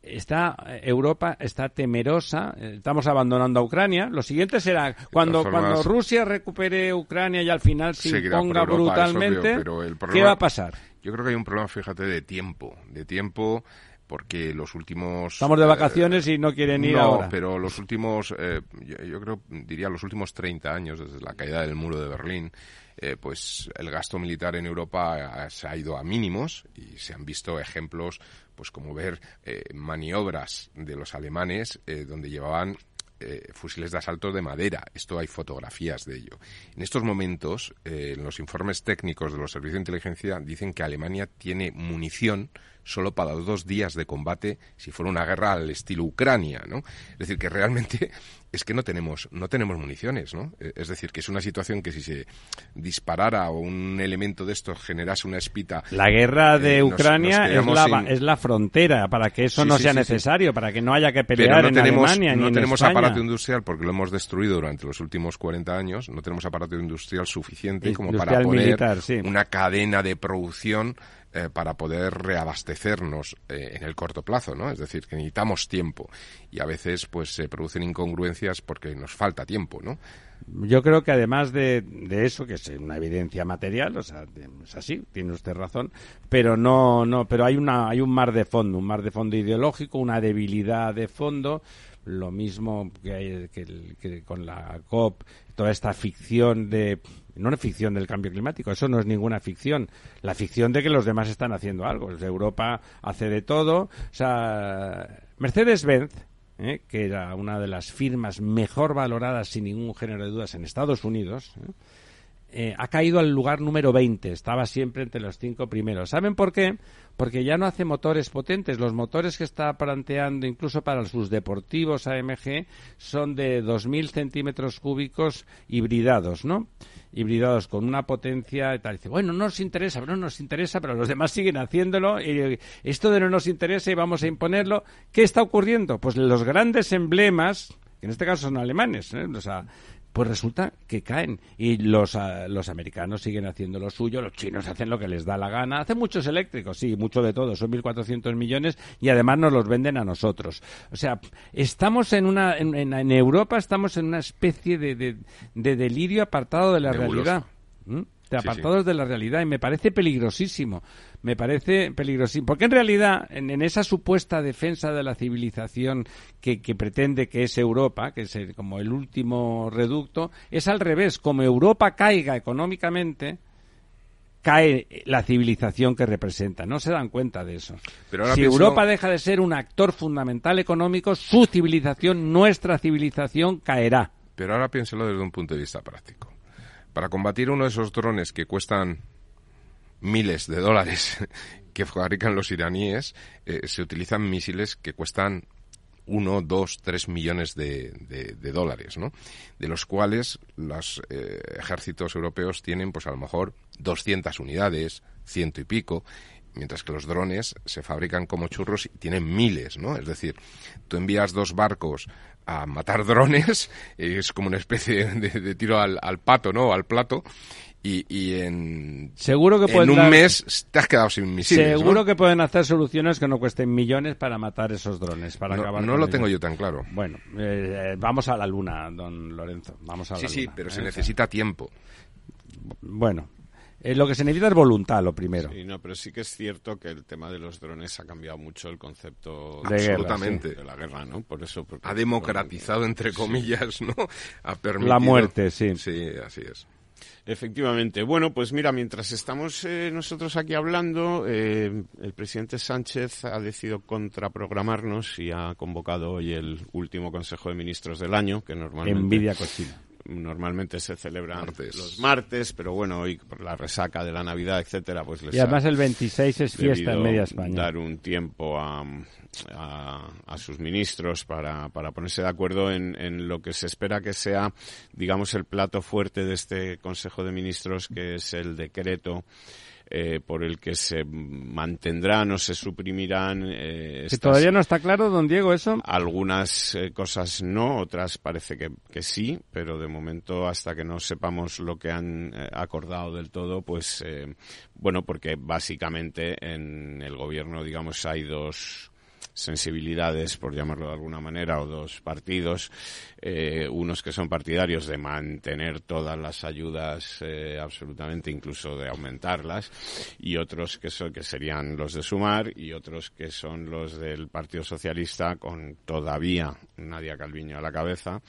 está Europa está temerosa, eh, estamos abandonando a Ucrania. Lo siguiente será cuando formas, cuando Rusia recupere Ucrania y al final se imponga Europa, brutalmente, obvio, pero el ¿qué problema- va a pasar? Yo creo que hay un problema, fíjate, de tiempo. De tiempo porque los últimos... Estamos de eh, vacaciones y no quieren ir no, ahora. pero los últimos, eh, yo, yo creo, diría los últimos 30 años, desde la caída del muro de Berlín, eh, pues el gasto militar en Europa se ha ido a mínimos y se han visto ejemplos, pues como ver eh, maniobras de los alemanes donde llevaban eh, fusiles de asalto de madera. Esto hay fotografías de ello. En estos momentos, eh, en los informes técnicos de los servicios de inteligencia dicen que Alemania tiene munición solo para dos días de combate si fuera una guerra al estilo Ucrania, ¿no? Es decir, que realmente es que no tenemos no tenemos municiones, ¿no? Eh, Es decir, que es una situación que si se disparara o un elemento de estos generase una espita La guerra de eh, nos- Ucrania nos es, la, sin- es la frontera para que eso Sí, no sí, sea sí, necesario, para que no haya que pero pelear no en tenemos, Alemania ni no en tenemos España. aparato industrial porque lo hemos destruido durante los últimos 40 años, no tenemos aparato industrial suficiente como para poner una cadena de producción eh, para poder reabastecernos eh, en el corto plazo, ¿no? Es decir, que necesitamos tiempo y a veces pues se producen incongruencias porque nos falta tiempo, ¿no? Yo creo que además de, de eso, que es una evidencia material, o sea, es así, tiene usted razón, pero no, no, pero hay una, hay un mar de fondo, un mar de fondo ideológico, una debilidad de fondo, lo mismo que, que que con la COP, toda esta ficción de, no es ficción del cambio climático, eso no es ninguna ficción, la ficción de que los demás están haciendo algo, Europa hace de todo, o sea, Mercedes-Benz, ¿eh? que era una de las firmas mejor valoradas sin ningún género de dudas en Estados Unidos, ¿eh? Eh, ha caído al lugar número 20, estaba siempre entre los cinco primeros. ¿Saben por qué? Porque ya no hace motores potentes. Los motores que está planteando, incluso para sus deportivos AMG, son de 2.000 centímetros cúbicos hibridados, ¿no? Hibridados con una potencia y tal. Dice, bueno, no nos interesa, no nos interesa, pero los demás siguen haciéndolo. Y esto de no nos interesa y vamos a imponerlo. ¿Qué está ocurriendo? Pues los grandes emblemas, que en este caso son alemanes, ¿eh? o sea, pues resulta que caen y los, ah, los americanos siguen haciendo lo suyo, los chinos hacen lo que les da la gana, hacen muchos eléctricos, sí, mucho de todo, son 1.400 millones y además nos los venden a nosotros. O sea, estamos en una, en, en- en Europa estamos en una especie de, de, de delirio apartado de la Nebuloso. realidad. ¿Mm? De Sí, sí. apartados de la realidad y me parece peligrosísimo. Me parece peligrosísimo. Porque en realidad, en, en esa supuesta defensa de la civilización que, que pretende que es Europa, que es el- como el último reducto, es al revés. Como Europa caiga económicamente, cae la civilización que representa. No se dan cuenta de eso. Pero ahora si pienso- Europa deja de ser un actor fundamental económico, su civilización, nuestra civilización, caerá. Pero ahora piénselo desde un punto de vista práctico. Para combatir uno de esos drones que cuestan miles de dólares que fabrican los iraníes, eh, se utilizan misiles que cuestan uno, dos, tres millones de, de- de dólares, ¿no? De los cuales los eh, ejércitos europeos tienen, pues a lo mejor 200 unidades, ciento y pico, mientras que los drones se fabrican como churros y tienen miles, ¿no? Es decir, tú envías dos barcos a matar drones, es como una especie de, tiro al, al, pato, ¿no? Al plato, y, y en, seguro que en un mes te has quedado sin misiles. Seguro que pueden hacer soluciones que no cuesten millones para matar esos drones. Para no, acabar no lo tengo yo tan claro. Bueno, eh, vamos a la luna, don Lorenzo. Vamos a sí, la sí, luna, pero ¿eh? se necesita tiempo. Bueno, eh, lo que se necesita es voluntad, lo primero. Sí, no, pero sí que es cierto que el tema de los drones ha cambiado mucho el concepto De guerra, Absolutamente. de la guerra, ¿no? Por eso porque- Ha democratizado, entre comillas, ¿no? Ha permitido... La muerte, sí. Sí, así es. Efectivamente. Bueno, pues mira, mientras estamos eh, nosotros aquí hablando, eh, el presidente Sánchez ha decidido contraprogramarnos y ha convocado hoy el último Consejo de Ministros del año, que normalmente Envidia cochina. Normalmente se celebra Martes. los martes, pero bueno, hoy por la resaca de la Navidad, etcétera, pues les Y además ha el 26 es fiesta en media España. dar un tiempo a, a, a sus ministros para, para ponerse de acuerdo en, en lo que se espera que sea, digamos, el plato fuerte de este Consejo de Ministros, que es el decreto eh, por el que se mantendrán o se suprimirán eh, estas- todavía no está claro, don Diego, eso. algunas eh, cosas no, otras parece que, que sí, pero de momento hasta que no sepamos lo que han eh, acordado del todo, pues eh, bueno, porque básicamente en el gobierno, digamos, hay dos sensibilidades, por llamarlo de alguna manera, o dos partidos, eh, unos que son partidarios de mantener todas las ayudas eh, absolutamente, incluso de aumentarlas, y otros que, son, que serían los de Sumar, y otros que son los del Partido Socialista, con todavía Nadia Calviño a la cabeza,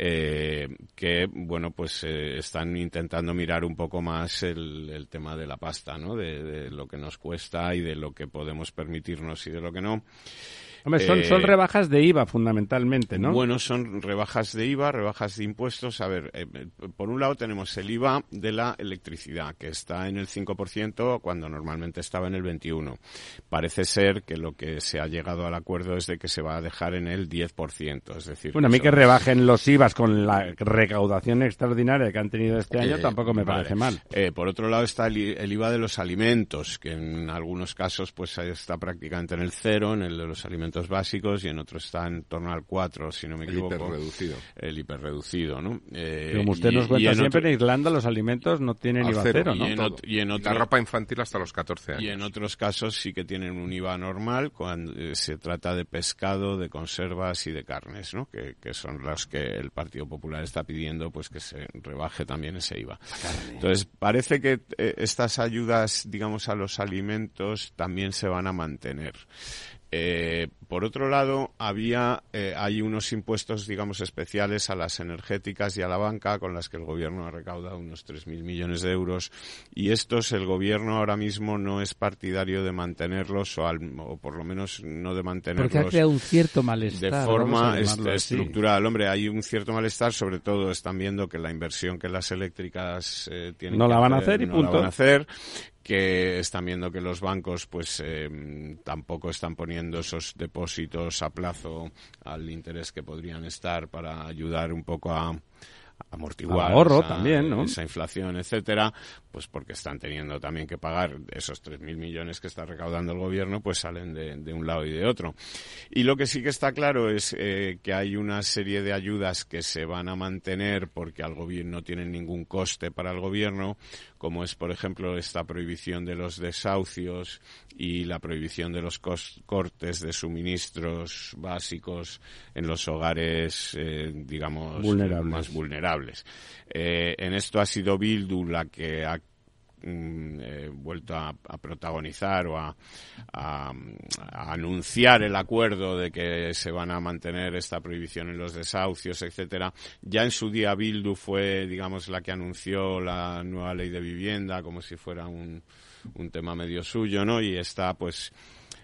eh, que bueno pues eh, están intentando mirar un poco más el, tema de la pasta no de, de lo que nos cuesta y de lo que podemos permitirnos y de lo que no Hombre, son, Eh, son rebajas de IVA fundamentalmente, ¿no? bueno, son rebajas de IVA, rebajas de impuestos. A ver, eh, por un lado tenemos el IVA de la electricidad, que está en el 5% cuando normalmente estaba en el 21%. Parece ser que lo que se ha llegado al acuerdo es de que se va a dejar en el 10%. Es decir, Bueno, a mí que rebajen los IVAs con la recaudación extraordinaria que han tenido este año Eh, tampoco me Vale. parece mal. Eh, por otro lado está el, el IVA de los alimentos, que en algunos casos pues está prácticamente en el cero, en el de los alimentos básicos, y en otros está en torno al 4, si no me El equivoco. hiperreducido. El hiperreducido, ¿no? Eh, Como usted y- nos cuenta en siempre, otro- en Irlanda los alimentos no tienen IVA cero, cero, ¿no? y en y en La otro- ropa infantil hasta los 14 años. Y en otros casos sí que tienen un IVA normal cuando eh, se trata de pescado, de conservas y de carnes, ¿no? Que, que son las que el Partido Popular está pidiendo, pues que se rebaje también ese IVA. Entonces parece que eh, estas ayudas, digamos, a los alimentos también se van a mantener. Eh, por otro lado, había, eh, hay unos impuestos, digamos, especiales a las energéticas y a la banca, con las que el gobierno ha recaudado unos 3.000 millones de euros. Y estos, el gobierno ahora mismo no es partidario de mantenerlos, o, al- o por lo menos no de mantenerlos Porque ha creado un cierto de malestar. a forma est- así. estructural. Hombre, hay un cierto malestar, sobre todo están viendo que la inversión que las eléctricas eh, tienen No que la van a hacer y no punto. la van a hacer que están viendo que los bancos pues eh, tampoco están poniendo esos depósitos a plazo al interés que podrían estar para ayudar un poco a amortiguar ahorro esa, también, ¿no? esa inflación, etcétera, pues porque están teniendo también que pagar esos 3.000 millones que está recaudando el gobierno, pues salen de, de un lado y de otro. Y lo que sí que está claro es eh, que hay una serie de ayudas que se van a mantener porque al gobierno no tienen ningún coste para el gobierno, como es, por ejemplo, esta prohibición de los desahucios y la prohibición de los cortes de suministros básicos en los hogares, eh, digamos, Vulnerables. más vulnerables. Eh, en esto ha sido Bildu la que ha mm, eh, vuelto a, protagonizar o a, a- a anunciar el acuerdo de que se van a mantener esta prohibición en los desahucios, etcétera. Ya en su día Bildu fue, digamos, la que anunció la nueva ley de vivienda como si fuera un, un tema medio suyo, ¿no? Y está, pues,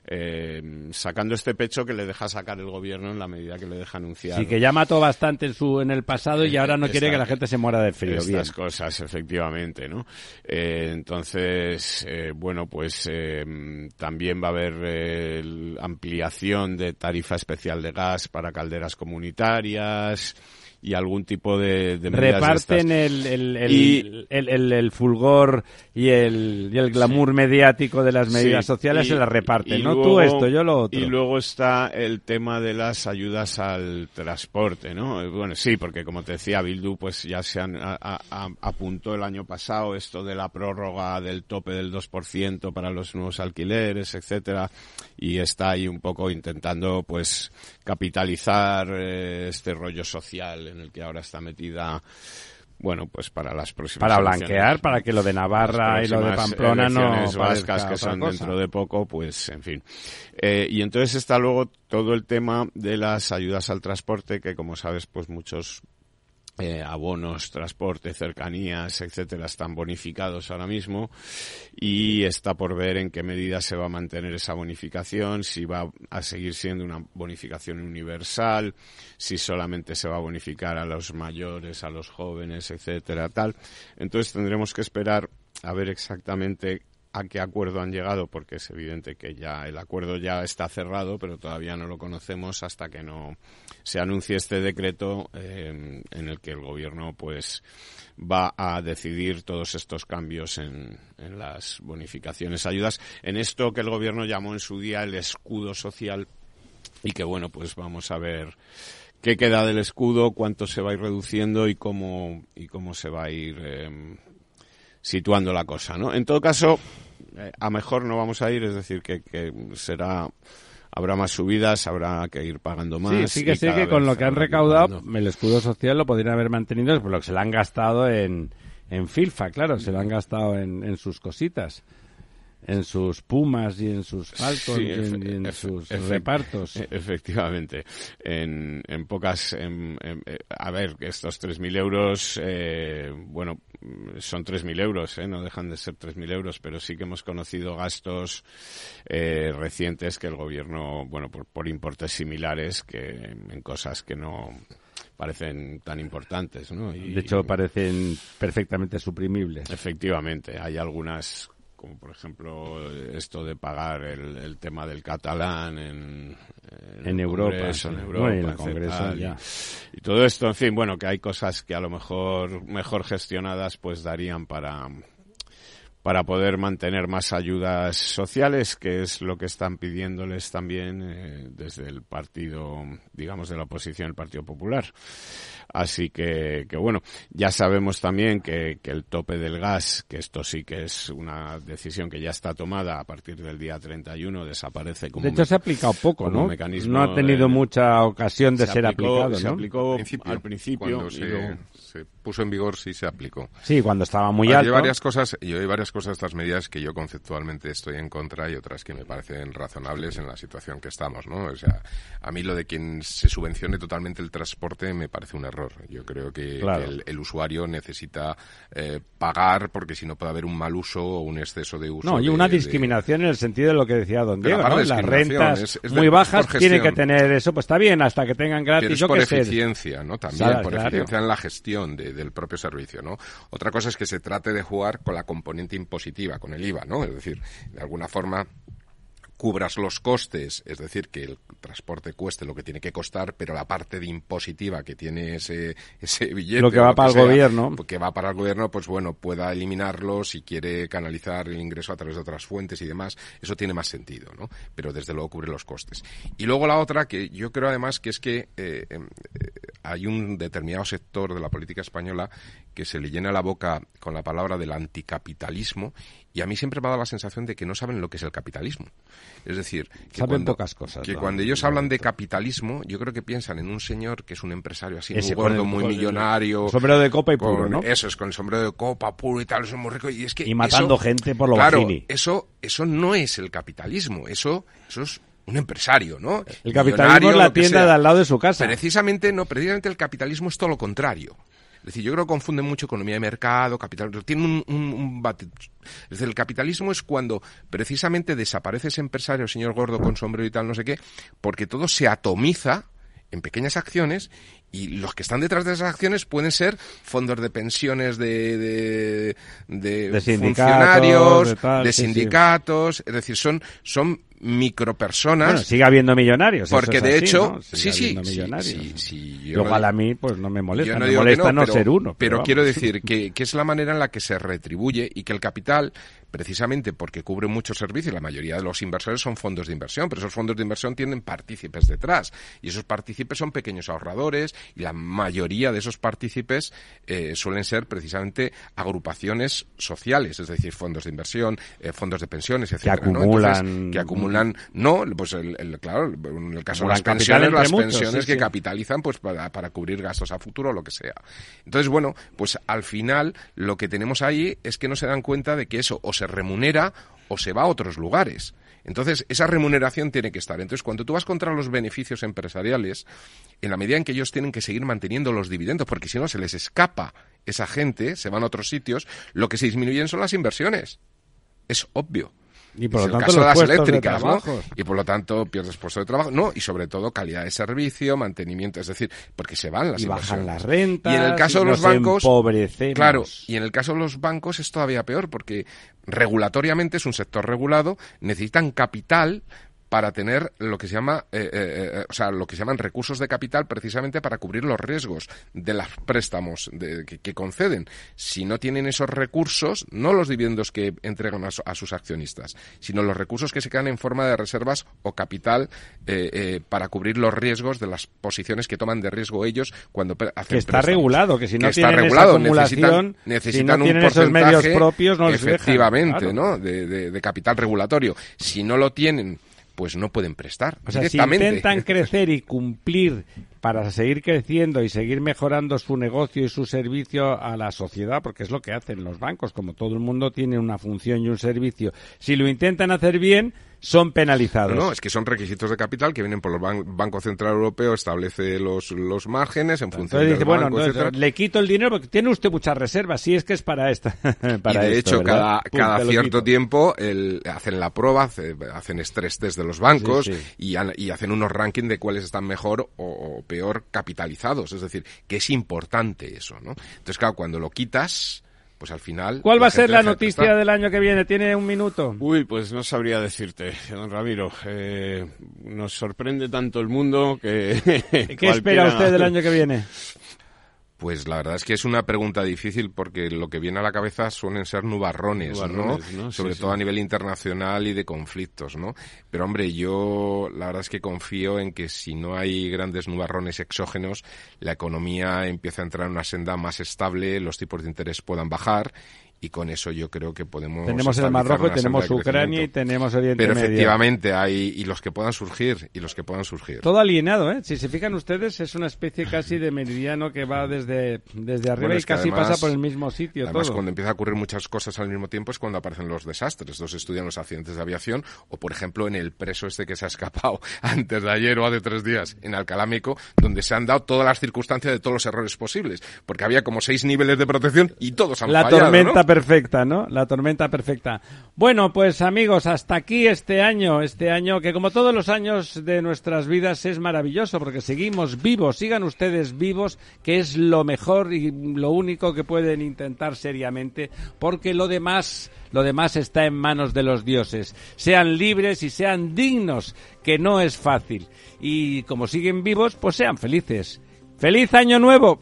eh, sacando este pecho que le deja sacar el gobierno en la medida que le deja anunciar Sí, que ya mató bastante en, su, en el pasado y ahora no quiere que la gente se muera de frío. Bien. estas cosas, efectivamente, ¿no? Eh, entonces, eh, bueno, pues eh, también va a haber eh, ampliación de tarifa especial de gas para calderas comunitarias y algún tipo de, de reparten el, el, el, el, fulgor y el, y el glamour mediático de las medidas sociales se las reparten, ¿no? Tú esto, yo lo otro. Y luego está el tema de las ayudas al transporte, ¿no? Bueno, sí, porque como te decía, Bildu pues ya se han, apuntó el año pasado esto de la prórroga del tope del 2% para los nuevos alquileres, etcétera, y está ahí un poco intentando pues capitalizar eh, este rollo social en el que ahora está metida bueno, pues para las próximas Para blanquear, para que lo de Navarra y lo de Pamplona no vascas que son dentro de poco, pues en fin. Eh, y entonces está luego todo el tema de las ayudas al transporte, que como sabes, pues muchos eh, abonos, transporte, cercanías, etcétera, están bonificados ahora mismo y está por ver en qué medida se va a mantener esa bonificación, si va a seguir siendo una bonificación universal, si solamente se va a bonificar a los mayores, a los jóvenes, etcétera, tal. Entonces tendremos que esperar a ver exactamente a qué acuerdo han llegado, porque es evidente que ya el acuerdo ya está cerrado, pero todavía no lo conocemos hasta que no se anuncie este decreto eh, en el que el gobierno pues va a decidir todos estos cambios en, las bonificaciones, ayudas, en esto que el gobierno llamó en su día el escudo social y que bueno pues vamos a ver qué queda del escudo, cuánto se va a ir reduciendo y cómo y cómo se va a ir eh, situando la cosa, ¿no? En todo caso, eh, a mejor no vamos a ir, es decir, que, que será habrá más subidas, habrá que ir pagando más. Sí, sí que sí que con lo que han recaudado, el escudo social lo podrían haber mantenido, por lo que se lo han gastado en, en Filfa, claro, se lo han gastado en, en sus cositas en sus pumas y en sus falcons y en, sus repartos. E, efectivamente. En, en pocas, en, eh, a ver, estos 3.000 euros, eh, bueno, son 3.000 euros, ¿eh? no dejan de ser 3.000 euros, pero sí que hemos conocido gastos eh, recientes que el gobierno, bueno, por, por importes similares, que en cosas que no parecen tan importantes, ¿no? de hecho, parecen perfectamente suprimibles. Efectivamente, hay algunas como por ejemplo esto de pagar el, tema del catalán en, en, Europa, en Europa, Congreso, y, todo esto, en fin, bueno, que hay cosas que a lo mejor mejor gestionadas pues darían para para poder mantener más ayudas sociales, que es lo que están pidiéndoles también eh, desde el partido, digamos, de la oposición, el Partido Popular. Así que, que bueno, ya sabemos también que, que, el tope del gas, que esto sí que es una decisión que ya está tomada a partir del día 31, desaparece como De hecho, se ha aplicado poco, ¿no? Mecanismo no ha tenido mucha ocasión de ser aplicado, ¿no? Se aplicó al principio. se, puso en vigor, sí se aplicó. Sí, cuando estaba muy alto. Hay varias cosas, yo hay varias cosas de estas medidas que yo conceptualmente estoy en contra y otras que me parecen razonables en la situación que estamos, ¿no? O sea, a mí lo de quien se subvencione totalmente el transporte me parece un error yo creo que, el, usuario necesita eh, pagar porque si no puede haber un mal uso o un exceso de uso. No, y una discriminación en el sentido de lo que decía Don Diego, Las rentas muy bajas tienen que tener eso, pues está bien, hasta que tengan gratis. Pero es por eficiencia, ¿no? También por eficiencia en la gestión del propio servicio, ¿no? Otra cosa es que se trate de jugar con la componente impositiva, con el IVA, ¿no? Es decir, de alguna forma cubras los costes, es decir, que el transporte cueste lo que tiene que costar, pero la parte de impositiva que tiene ese, ese billete. Lo que va para el gobierno. Que va para el gobierno, pues bueno, pueda eliminarlo si quiere canalizar el ingreso a través de otras fuentes y demás. Eso tiene más sentido, ¿no? Pero desde luego cubre los costes. Y luego la otra, que yo creo además que es que eh, em, eh, hay un determinado sector de la política española que se le llena la boca con la palabra del anticapitalismo y a mí siempre me ha dado la sensación de que no saben lo que es el capitalismo. Es decir, que, cuando, pocas cosas, que cuando ellos hablan de capitalismo, yo creo que piensan en un señor que es un empresario así, muy gordo, muy millonario. sombrero de copa y puro, ¿no? Eso es, con el sombrero de copa, puro y tal, es muy rico. Y, es que y matando gente por lo claro, Eso, eso no es el capitalismo, eso, eso es un empresario, ¿no? El capitalismo es la tienda de al lado de su casa. Precisamente, no, precisamente el capitalismo es todo lo contrario. Es decir, yo creo que confunden mucho economía de mercado, capital. Tienen un, un, Es decir, el capitalismo es cuando precisamente desaparece ese empresario, señor gordo con sombrero y tal, no sé qué, porque todo se atomiza en pequeñas acciones Y los que están detrás de esas acciones pueden ser fondos de pensiones de, de, funcionarios, de, sindicatos, es decir, son, son micropersonas. Bueno, sigue habiendo millonarios. Porque de hecho, sí, sí, sí, Igual a mí, pues no me molesta. no me molesta no, ser uno. Pero, quiero decir que, que, es la manera en la que se retribuye y que el capital precisamente porque cubre muchos servicios, la mayoría de los inversores son fondos de inversión, pero esos fondos de inversión tienen partícipes detrás y esos partícipes son pequeños ahorradores y la mayoría de esos partícipes eh, suelen ser precisamente agrupaciones sociales, es decir, fondos de inversión, eh, fondos de pensiones, etcétera, que acumulan, que acumulan, no, pues el, claro, en el caso de las pensiones, las pensiones que capitalizan pues para, para cubrir gastos a futuro o lo que sea. Entonces, bueno, pues al final lo que tenemos ahí es que no se dan cuenta de que eso o se remunera o se va a otros lugares. Entonces, esa remuneración tiene que estar. Entonces, cuando tú vas contra los beneficios empresariales, en la medida en que ellos tienen que seguir manteniendo los dividendos, porque si no se les escapa esa gente, se van a otros sitios, lo que se disminuyen son las inversiones. Es obvio. Y por lo tanto, las eléctricas, Y por lo tanto pierdes puesto de trabajo. No, y sobre todo calidad de servicio, mantenimiento, es decir, porque se van las y bajan las rentas. Y en el caso de los bancos, claro, y en el caso de los bancos es todavía peor porque regulatoriamente es un sector regulado, necesitan capital para tener lo que se llama, eh, eh, eh, o sea, lo que se llaman recursos de capital precisamente para cubrir los riesgos de los préstamos que, conceden. Si no tienen esos recursos, no los dividendos que entregan a, sus accionistas, sino los recursos que se quedan en forma de reservas o capital para cubrir los riesgos de las posiciones que toman de riesgo ellos cuando hacen que está regulado, que si no tienen regulado, necesitan, necesitan un porcentaje medios propios, no efectivamente, ¿no? De, de capital regulatorio. Si no lo tienen pues no pueden prestar. O sea, si intentan crecer y cumplir para seguir creciendo y seguir mejorando su negocio y su servicio a la sociedad, porque es lo que hacen los bancos, como todo el mundo tiene una función y un servicio. Si lo intentan hacer bien, son penalizados. No, es que son requisitos de capital que vienen por el Banco Central Europeo, establece los, los márgenes en función de bueno, le quito el dinero porque tiene usted muchas reservas, si es que es para esta. para y de hecho, cada, cada cierto tiempo el, hacen la prueba, hacen estrés test de los bancos Y, y, hacen unos rankings de cuáles están mejor o, peor capitalizados. Es decir, que es importante eso, ¿no? Entonces, claro, cuando lo quitas pues al final... ¿Cuál va a ser la noticia del año que viene? ¿Tiene un minuto? Uy, pues no sabría decirte, don Ramiro. Eh, nos sorprende tanto el mundo que... ¿Qué espera usted del año que viene? Pues la verdad es que es una pregunta difícil porque lo que viene a la cabeza suelen ser nubarrones, ¿no? Sobre todo a nivel internacional y de conflictos, ¿no? Pero hombre, yo la verdad es que confío en que si no hay grandes nubarrones exógenos, la economía empieza a entrar en una senda más estable, los tipos de interés puedan bajar y con eso yo creo que podemos tenemos el Mar Rojo tenemos Ucrania y tenemos Oriente pero efectivamente hay y los que puedan surgir y los que puedan surgir. Todo alienado eh si se fijan ustedes es una especie casi de meridiano que va desde desde arriba y casi pasa por el mismo sitio además cuando empieza a ocurrir muchas cosas al mismo tiempo es cuando aparecen los desastres. Los estudian los accidentes de aviación o por ejemplo en el preso este que se ha escapado antes de ayer o hace tres días en Alcalámico donde se han dado todas las circunstancias de todos los errores posibles porque había como seis niveles de protección y todos han la fallado tormenta perfecta, ¿no? La tormenta perfecta. Bueno, pues amigos, hasta aquí este año, este año que como todos los años de nuestras vidas es maravilloso porque seguimos vivos, sigan ustedes vivos, que es lo mejor y lo único que pueden intentar seriamente, porque lo demás, lo demás está en manos de los dioses. Sean libres y sean dignos, que no es fácil. Y como siguen vivos, pues sean felices. ¡Feliz año nuevo!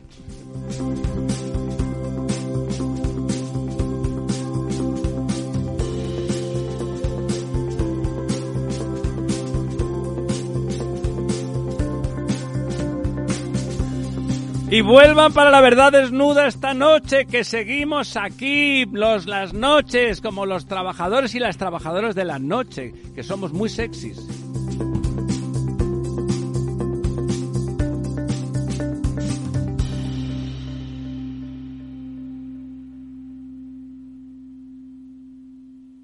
Y vuelvan para la verdad desnuda esta noche, que seguimos aquí, los, las noches, como los trabajadores y las trabajadoras de la noche, que somos muy sexys.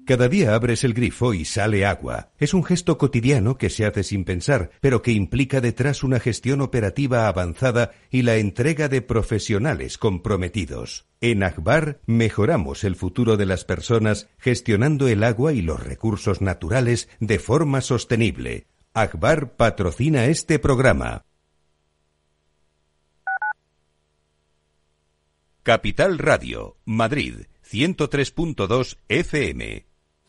Cada día abres el grifo y sale agua. Es un gesto cotidiano que se hace sin pensar, pero que implica detrás una gestión operativa avanzada y la entrega de profesionales comprometidos. En Akbar mejoramos el futuro de las personas gestionando el agua y los recursos naturales de forma sostenible. Akbar patrocina este programa. Capital Radio, Madrid, 103.2 FM.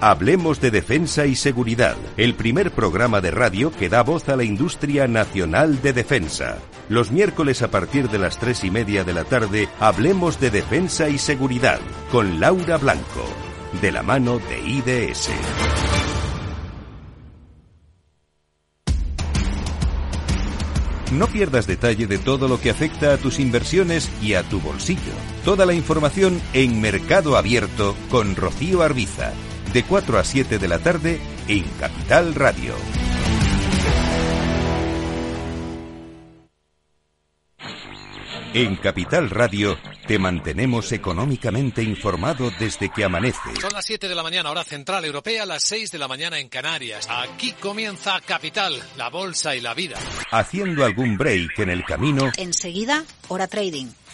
Hablemos de Defensa y Seguridad, el primer programa de radio que da voz a la industria nacional de defensa. Los miércoles a partir de las tres y media de la tarde, hablemos de Defensa y Seguridad con Laura Blanco, de la mano de IDS. No pierdas detalle de todo lo que afecta a tus inversiones y a tu bolsillo. Toda la información en Mercado Abierto con Rocío Arbiza, de 4 a 7 de la tarde en Capital Radio. En Capital Radio te mantenemos económicamente informado desde que amanece. Son las 7 de la mañana, hora central europea, las 6 de la mañana en Canarias. Aquí comienza Capital, la bolsa y la vida. Haciendo algún break en el camino Enseguida, hora trading,